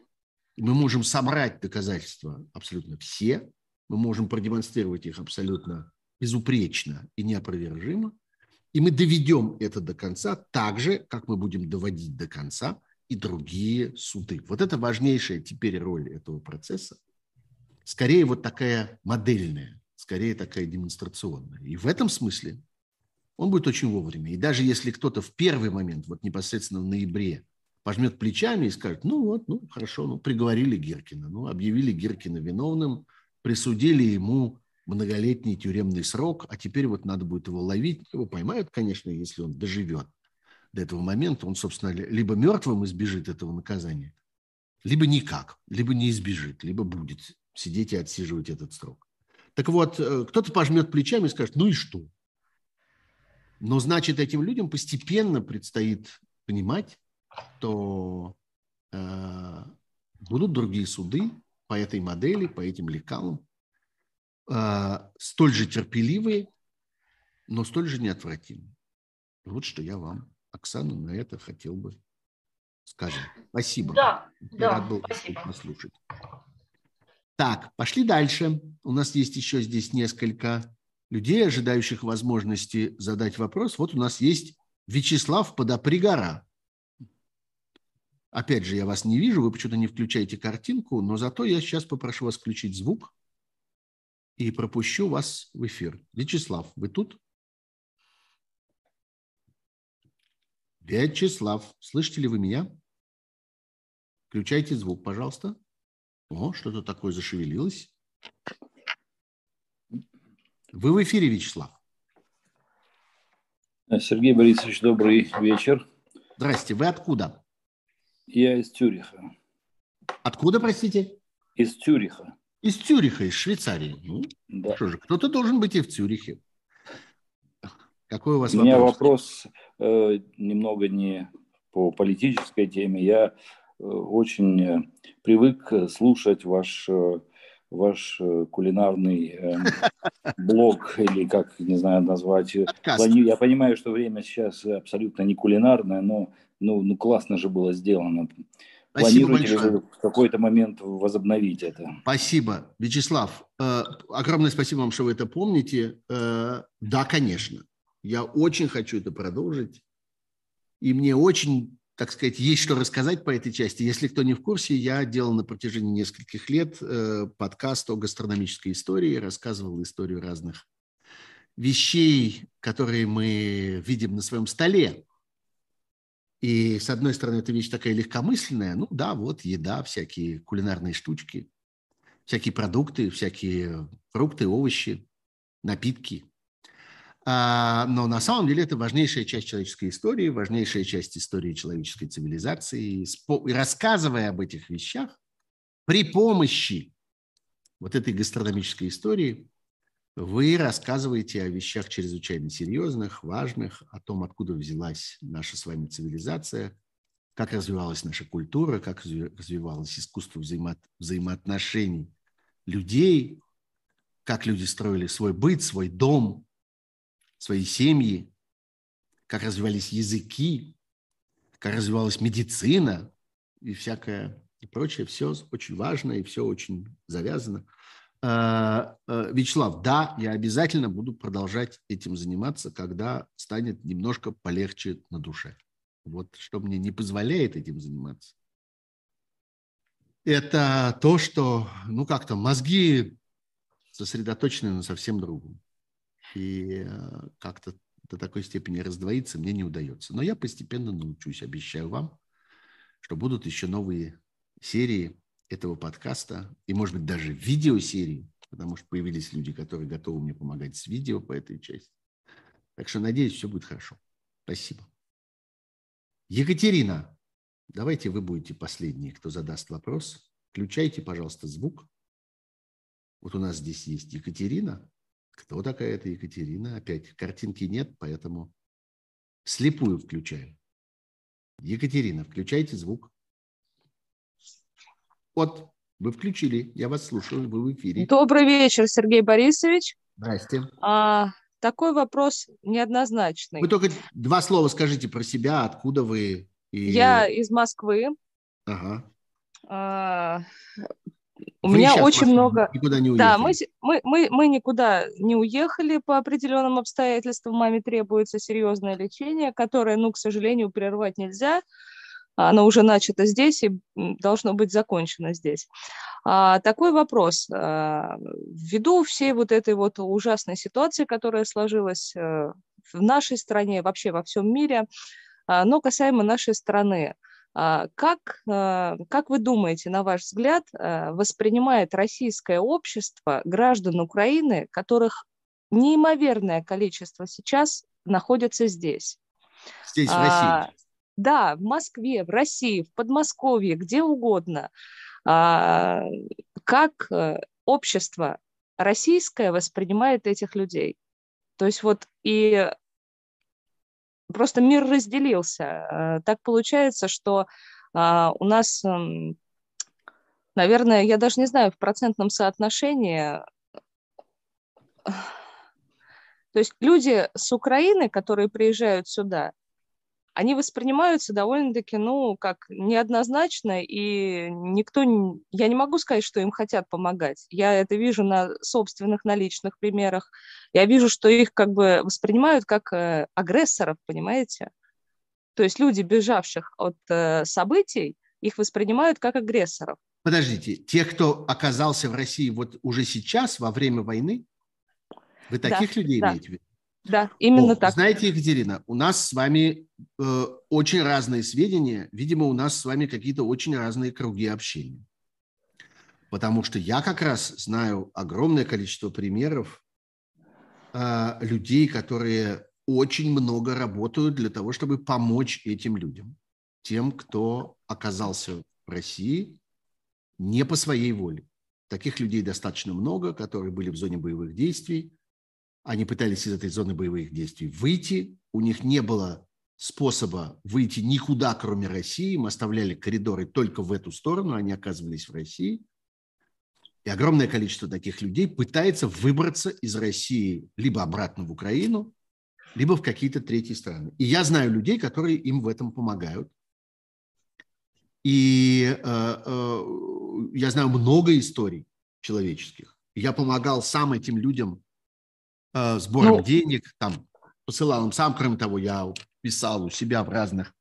мы можем собрать доказательства абсолютно все, мы можем продемонстрировать их абсолютно безупречно и неопровержимо, и мы доведем это до конца так же, как мы будем доводить до конца и другие суды. Вот это важнейшая теперь роль этого процесса. Скорее вот такая модельная, скорее такая демонстрационная. И в этом смысле он будет очень вовремя. И даже если кто-то в первый момент, вот непосредственно в ноябре, пожмет плечами и скажет, ну вот, ну хорошо, ну приговорили Гиркина, ну объявили Гиркина виновным, присудили ему многолетний тюремный срок, а теперь вот надо будет его ловить. Его поймают, конечно, если он доживет до этого момента. Он, собственно, либо мертвым избежит этого наказания, либо никак, либо не избежит, либо будет сидеть и отсиживать этот срок. Так вот, э, кто-то пожмет плечами и скажет, ну и что? Но значит, этим людям постепенно предстоит понимать, что э, будут другие суды по этой модели, по этим лекалам, э, столь же терпеливые, но столь же неотвратимые. Вот что я вам, Оксана, на это хотел бы сказать. Спасибо. Да, я да, рад был спасибо. послушать. Так, пошли дальше. У нас есть еще здесь несколько людей, ожидающих возможности задать вопрос. Вот у нас есть Вячеслав Подопригора. Опять же, я вас не вижу, вы почему-то не включаете картинку, но зато я сейчас попрошу вас включить звук и пропущу вас в эфир. Вячеслав, вы тут? Вячеслав, слышите ли вы меня? Включайте звук, пожалуйста. О, что-то такое зашевелилось. Вы в эфире, Вячеслав. Сергей Борисович, добрый вечер. Здрасте. Вы откуда? Я из Тюриха. Откуда, простите? Из Тюриха. Из Тюриха, из Швейцарии. Ну, да. Что же, кто-то должен быть и в Тюрихе. Какой у вас вопрос? У меня вопрос э, немного не по политической теме. Я э, очень э, привык слушать ваш э, ваш э, кулинарный э, блог или как, не знаю, назвать. Я понимаю, что время сейчас абсолютно не кулинарное, но ну, ну классно же было сделано. Спасибо Планируете большое. ли в какой-то момент возобновить это? Спасибо. Вячеслав, э, огромное спасибо вам, что вы это помните. Э, да, конечно. Я очень хочу это продолжить. И мне очень так сказать, есть что рассказать по этой части. Если кто не в курсе, я делал на протяжении нескольких лет э, подкаст о гастрономической истории, рассказывал историю разных вещей, которые мы видим на своем столе. И, с одной стороны, это вещь такая легкомысленная, ну да, вот еда, всякие кулинарные штучки, всякие продукты, всякие фрукты, овощи, напитки – но на самом деле это важнейшая часть человеческой истории, важнейшая часть истории человеческой цивилизации. И рассказывая об этих вещах при помощи вот этой гастрономической истории вы рассказываете о вещах чрезвычайно серьезных, важных, о том, откуда взялась наша с вами цивилизация, как развивалась наша культура, как развивалось искусство взаимо взаимоотношений людей, как люди строили свой быт, свой дом, свои семьи, как развивались языки, как развивалась медицина и всякое и прочее. Все очень важно и все очень завязано. А, а, Вячеслав, да, я обязательно буду продолжать этим заниматься, когда станет немножко полегче на душе. Вот что мне не позволяет этим заниматься. Это то, что, ну как-то, мозги сосредоточены на совсем другом. И а, как-то до такой степени раздвоиться мне не удается. Но я постепенно научусь, обещаю вам, что будут еще новые серии этого подкаста и, может быть, даже видеосерии, потому что появились люди, которые готовы мне помогать с видео по этой части. Так что, надеюсь, все будет хорошо. Спасибо. Екатерина, давайте вы будете последние, кто задаст вопрос. Включайте, пожалуйста, звук. Вот у нас здесь есть Екатерина. Кто такая эта Екатерина? Опять картинки нет, поэтому слепую включаю. Екатерина, включайте звук. Вот, вы включили, я вас слушаю, вы в эфире. Добрый вечер, Сергей Борисович. Здрасте. А, такой вопрос неоднозначный. Вы только два слова скажите про себя, откуда вы. И... Я из Москвы. Ага. А, у Вы меня очень много... Никуда не уехали. Да, мы, мы, мы, мы никуда не уехали по определенным обстоятельствам. Маме требуется серьезное лечение, которое, ну, к сожалению, прервать нельзя. Оно уже начато здесь и должно быть закончено здесь. А, такой вопрос. А, ввиду всей вот этой вот ужасной ситуации, которая сложилась э, в нашей стране, вообще во всем мире, а, но касаемо нашей страны, а, как, а, как вы думаете, на ваш взгляд, а, воспринимает российское общество граждан Украины, которых неимоверное количество сейчас находится здесь? Здесь, в России? Да, в Москве, в России, в Подмосковье, где угодно. Как э, общество российское воспринимает этих людей? То есть вот и просто мир разделился. Э, так получается, что а, у нас, эм, наверное, я даже не знаю, в процентном соотношении то есть люди с Украины, которые приезжают сюда, они воспринимаются довольно-таки, ну, как неоднозначно, и никто, я не могу сказать, что им хотят помогать. Я это вижу на собственных, на личных примерах. Я вижу, что их как бы воспринимают как э, агрессоров, понимаете? То есть люди, бежавших от э, событий, их воспринимают как агрессоров. Подождите, тех, кто оказался в России вот уже сейчас, во время войны, вы таких да, людей да. имеете в виду? Да, именно О, так. Знаете, Екатерина, у нас с вами э, очень разные сведения. Видимо, у нас с вами какие-то очень разные круги общения. Потому что я как раз знаю огромное количество примеров э, людей, которые очень много работают для того, чтобы помочь этим людям. Тем, кто оказался в России не по своей воле. Таких людей достаточно много, которые были в зоне боевых действий, они пытались из этой зоны боевых действий выйти. У них не было способа выйти никуда, кроме России. Мы оставляли коридоры только в эту сторону, они оказывались в России. И огромное количество таких людей пытается выбраться из России либо обратно в Украину, либо в какие-то третьи страны. И я знаю людей, которые им в этом помогают. И э, э, я знаю много историй человеческих. Я помогал сам этим людям э, сбором ну, денег, там, посылал им сам. Кроме того, я писал у себя в разных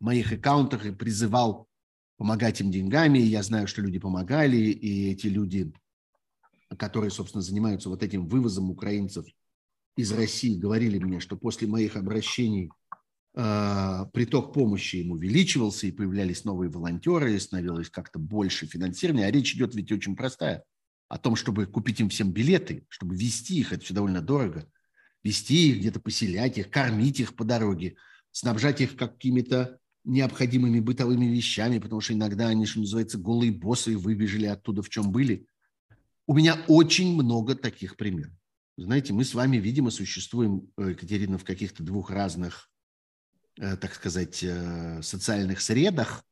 моих аккаунтах и призывал помогать им деньгами. И я знаю, что люди помогали, и эти люди, которые, собственно, занимаются вот этим вывозом украинцев из России, говорили мне, что после моих обращений э, приток помощи им увеличивался, и появлялись новые волонтеры, и становилось как-то больше финансирования. А речь идет ведь очень простая о том, чтобы купить им всем билеты, чтобы вести их, это все довольно дорого, вести их, где-то поселять их, кормить их по дороге, снабжать их какими-то необходимыми бытовыми вещами, потому что иногда они, что называется, голые боссы выбежали оттуда, в чем были. У меня очень много таких примеров. Знаете, мы с вами, видимо, существуем, э, Екатерина, в каких-то двух разных, э, так сказать, э, социальных средах,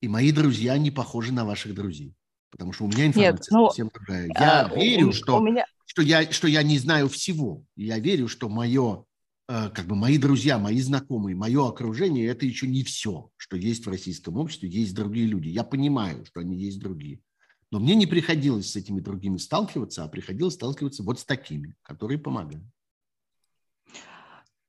и мои друзья не похожи на ваших друзей. Потому что у меня информация Нет, ну, совсем другая. Я а, верю, у, что, у меня... что, я, что я не знаю всего. Я верю, что мое, как бы мои друзья, мои знакомые, мое окружение – это еще не все, что есть в российском обществе. Есть другие люди. Я понимаю, что они есть другие. Но мне не приходилось с этими другими сталкиваться, а приходилось сталкиваться вот с такими, которые помогают.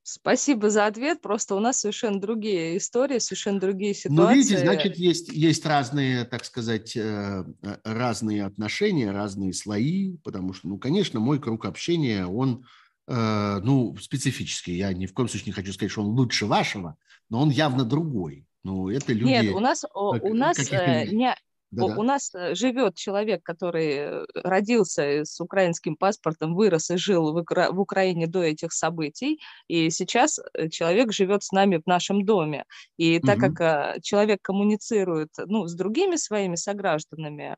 Спасибо за ответ. Просто у нас совершенно другие истории, совершенно другие ситуации. Ну, видите, значит, есть, есть разные, так сказать, э, э, разные отношения, разные слои, потому что, ну, конечно, мой круг общения, он, э, ну, специфический. Я ни в коем случае не хочу сказать, что он лучше вашего, но он явно другой. Ну, это люди... Нет, у нас, у нас не, да-да. У нас э, живет человек, который э, родился с украинским паспортом, вырос и жил в, Укра- в Украине до этих событий, и сейчас э, человек живет с нами в нашем доме. И так угу. как человек коммуницирует ну, с другими своими согражданами,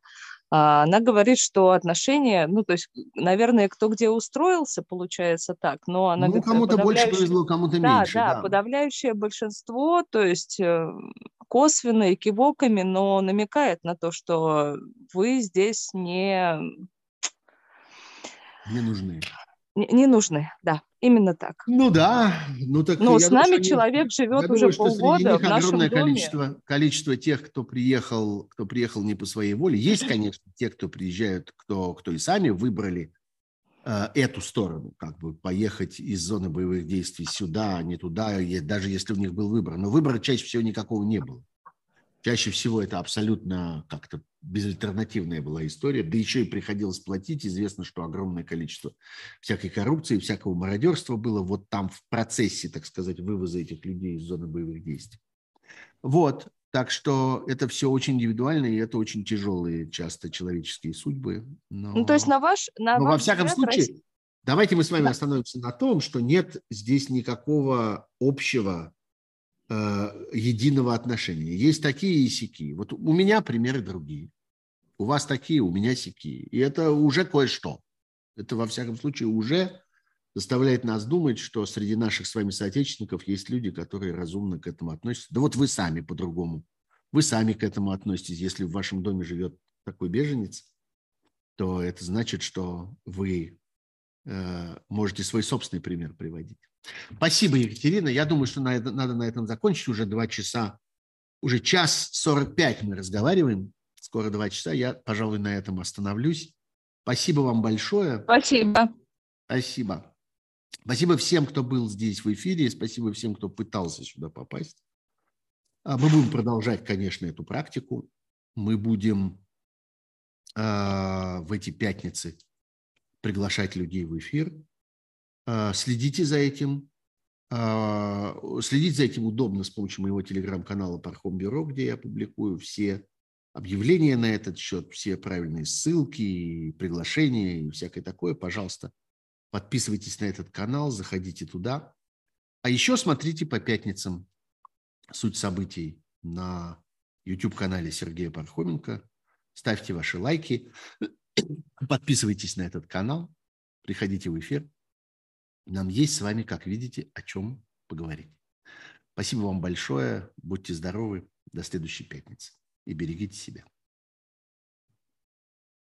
она говорит, что отношения, ну, то есть, наверное, кто где устроился, получается так, но она... Ну, кому-то больше повезло, кому-то да, меньше. Да, да, подавляющее большинство, то есть косвенно и кивоками, но намекает на то, что вы здесь не... Не нужны. Не, не нужны, да, именно так. Ну да, ну так. Но с нами думаю, человек живет я уже думаю, полгода в нашем огромное доме. количество, количество тех, кто приехал, кто приехал не по своей воле. Есть, конечно, те, кто приезжают, кто, кто и сами выбрали э, эту сторону, как бы поехать из зоны боевых действий сюда, а не туда, даже если у них был выбор. Но выбора чаще всего никакого не было. Чаще всего это абсолютно как-то безальтернативная была история, да еще и приходилось платить. Известно, что огромное количество всякой коррупции, всякого мародерства было вот там в процессе, так сказать, вывоза этих людей из зоны боевых действий. Вот, так что это все очень индивидуально, и это очень тяжелые часто человеческие судьбы. Но, ну, то есть на ваш... На но ваш во всяком взгляд, случае, Россия... давайте мы с вами да. остановимся на том, что нет здесь никакого общего единого отношения. Есть такие и сики. Вот у меня примеры другие. У вас такие, у меня сики. И это уже кое-что. Это, во всяком случае, уже заставляет нас думать, что среди наших с вами соотечественников есть люди, которые разумно к этому относятся. Да вот вы сами по-другому. Вы сами к этому относитесь. Если в вашем доме живет такой беженец, то это значит, что вы э, можете свой собственный пример приводить. Спасибо, Екатерина. Я думаю, что надо, надо на этом закончить. Уже два часа, уже час сорок пять мы разговариваем. Скоро два часа. Я, пожалуй, на этом остановлюсь. Спасибо вам большое. Спасибо. Спасибо. Спасибо всем, кто был здесь в эфире. Спасибо всем, кто пытался сюда попасть. А мы будем продолжать, конечно, эту практику. Мы будем э, в эти пятницы приглашать людей в эфир. А, следите за этим. А, следить за этим удобно с помощью моего телеграм-канала Пархом Бюро, где я публикую все объявления на этот счет, все правильные ссылки, приглашения и всякое такое. Пожалуйста, подписывайтесь на этот канал, заходите туда. А еще смотрите по пятницам суть событий на YouTube-канале Сергея Пархоменко. Ставьте ваши лайки, подписывайтесь на этот канал, приходите в эфир. Нам есть с вами, как видите, о чем поговорить. Спасибо вам большое. Будьте здоровы. До следующей пятницы. И берегите себя.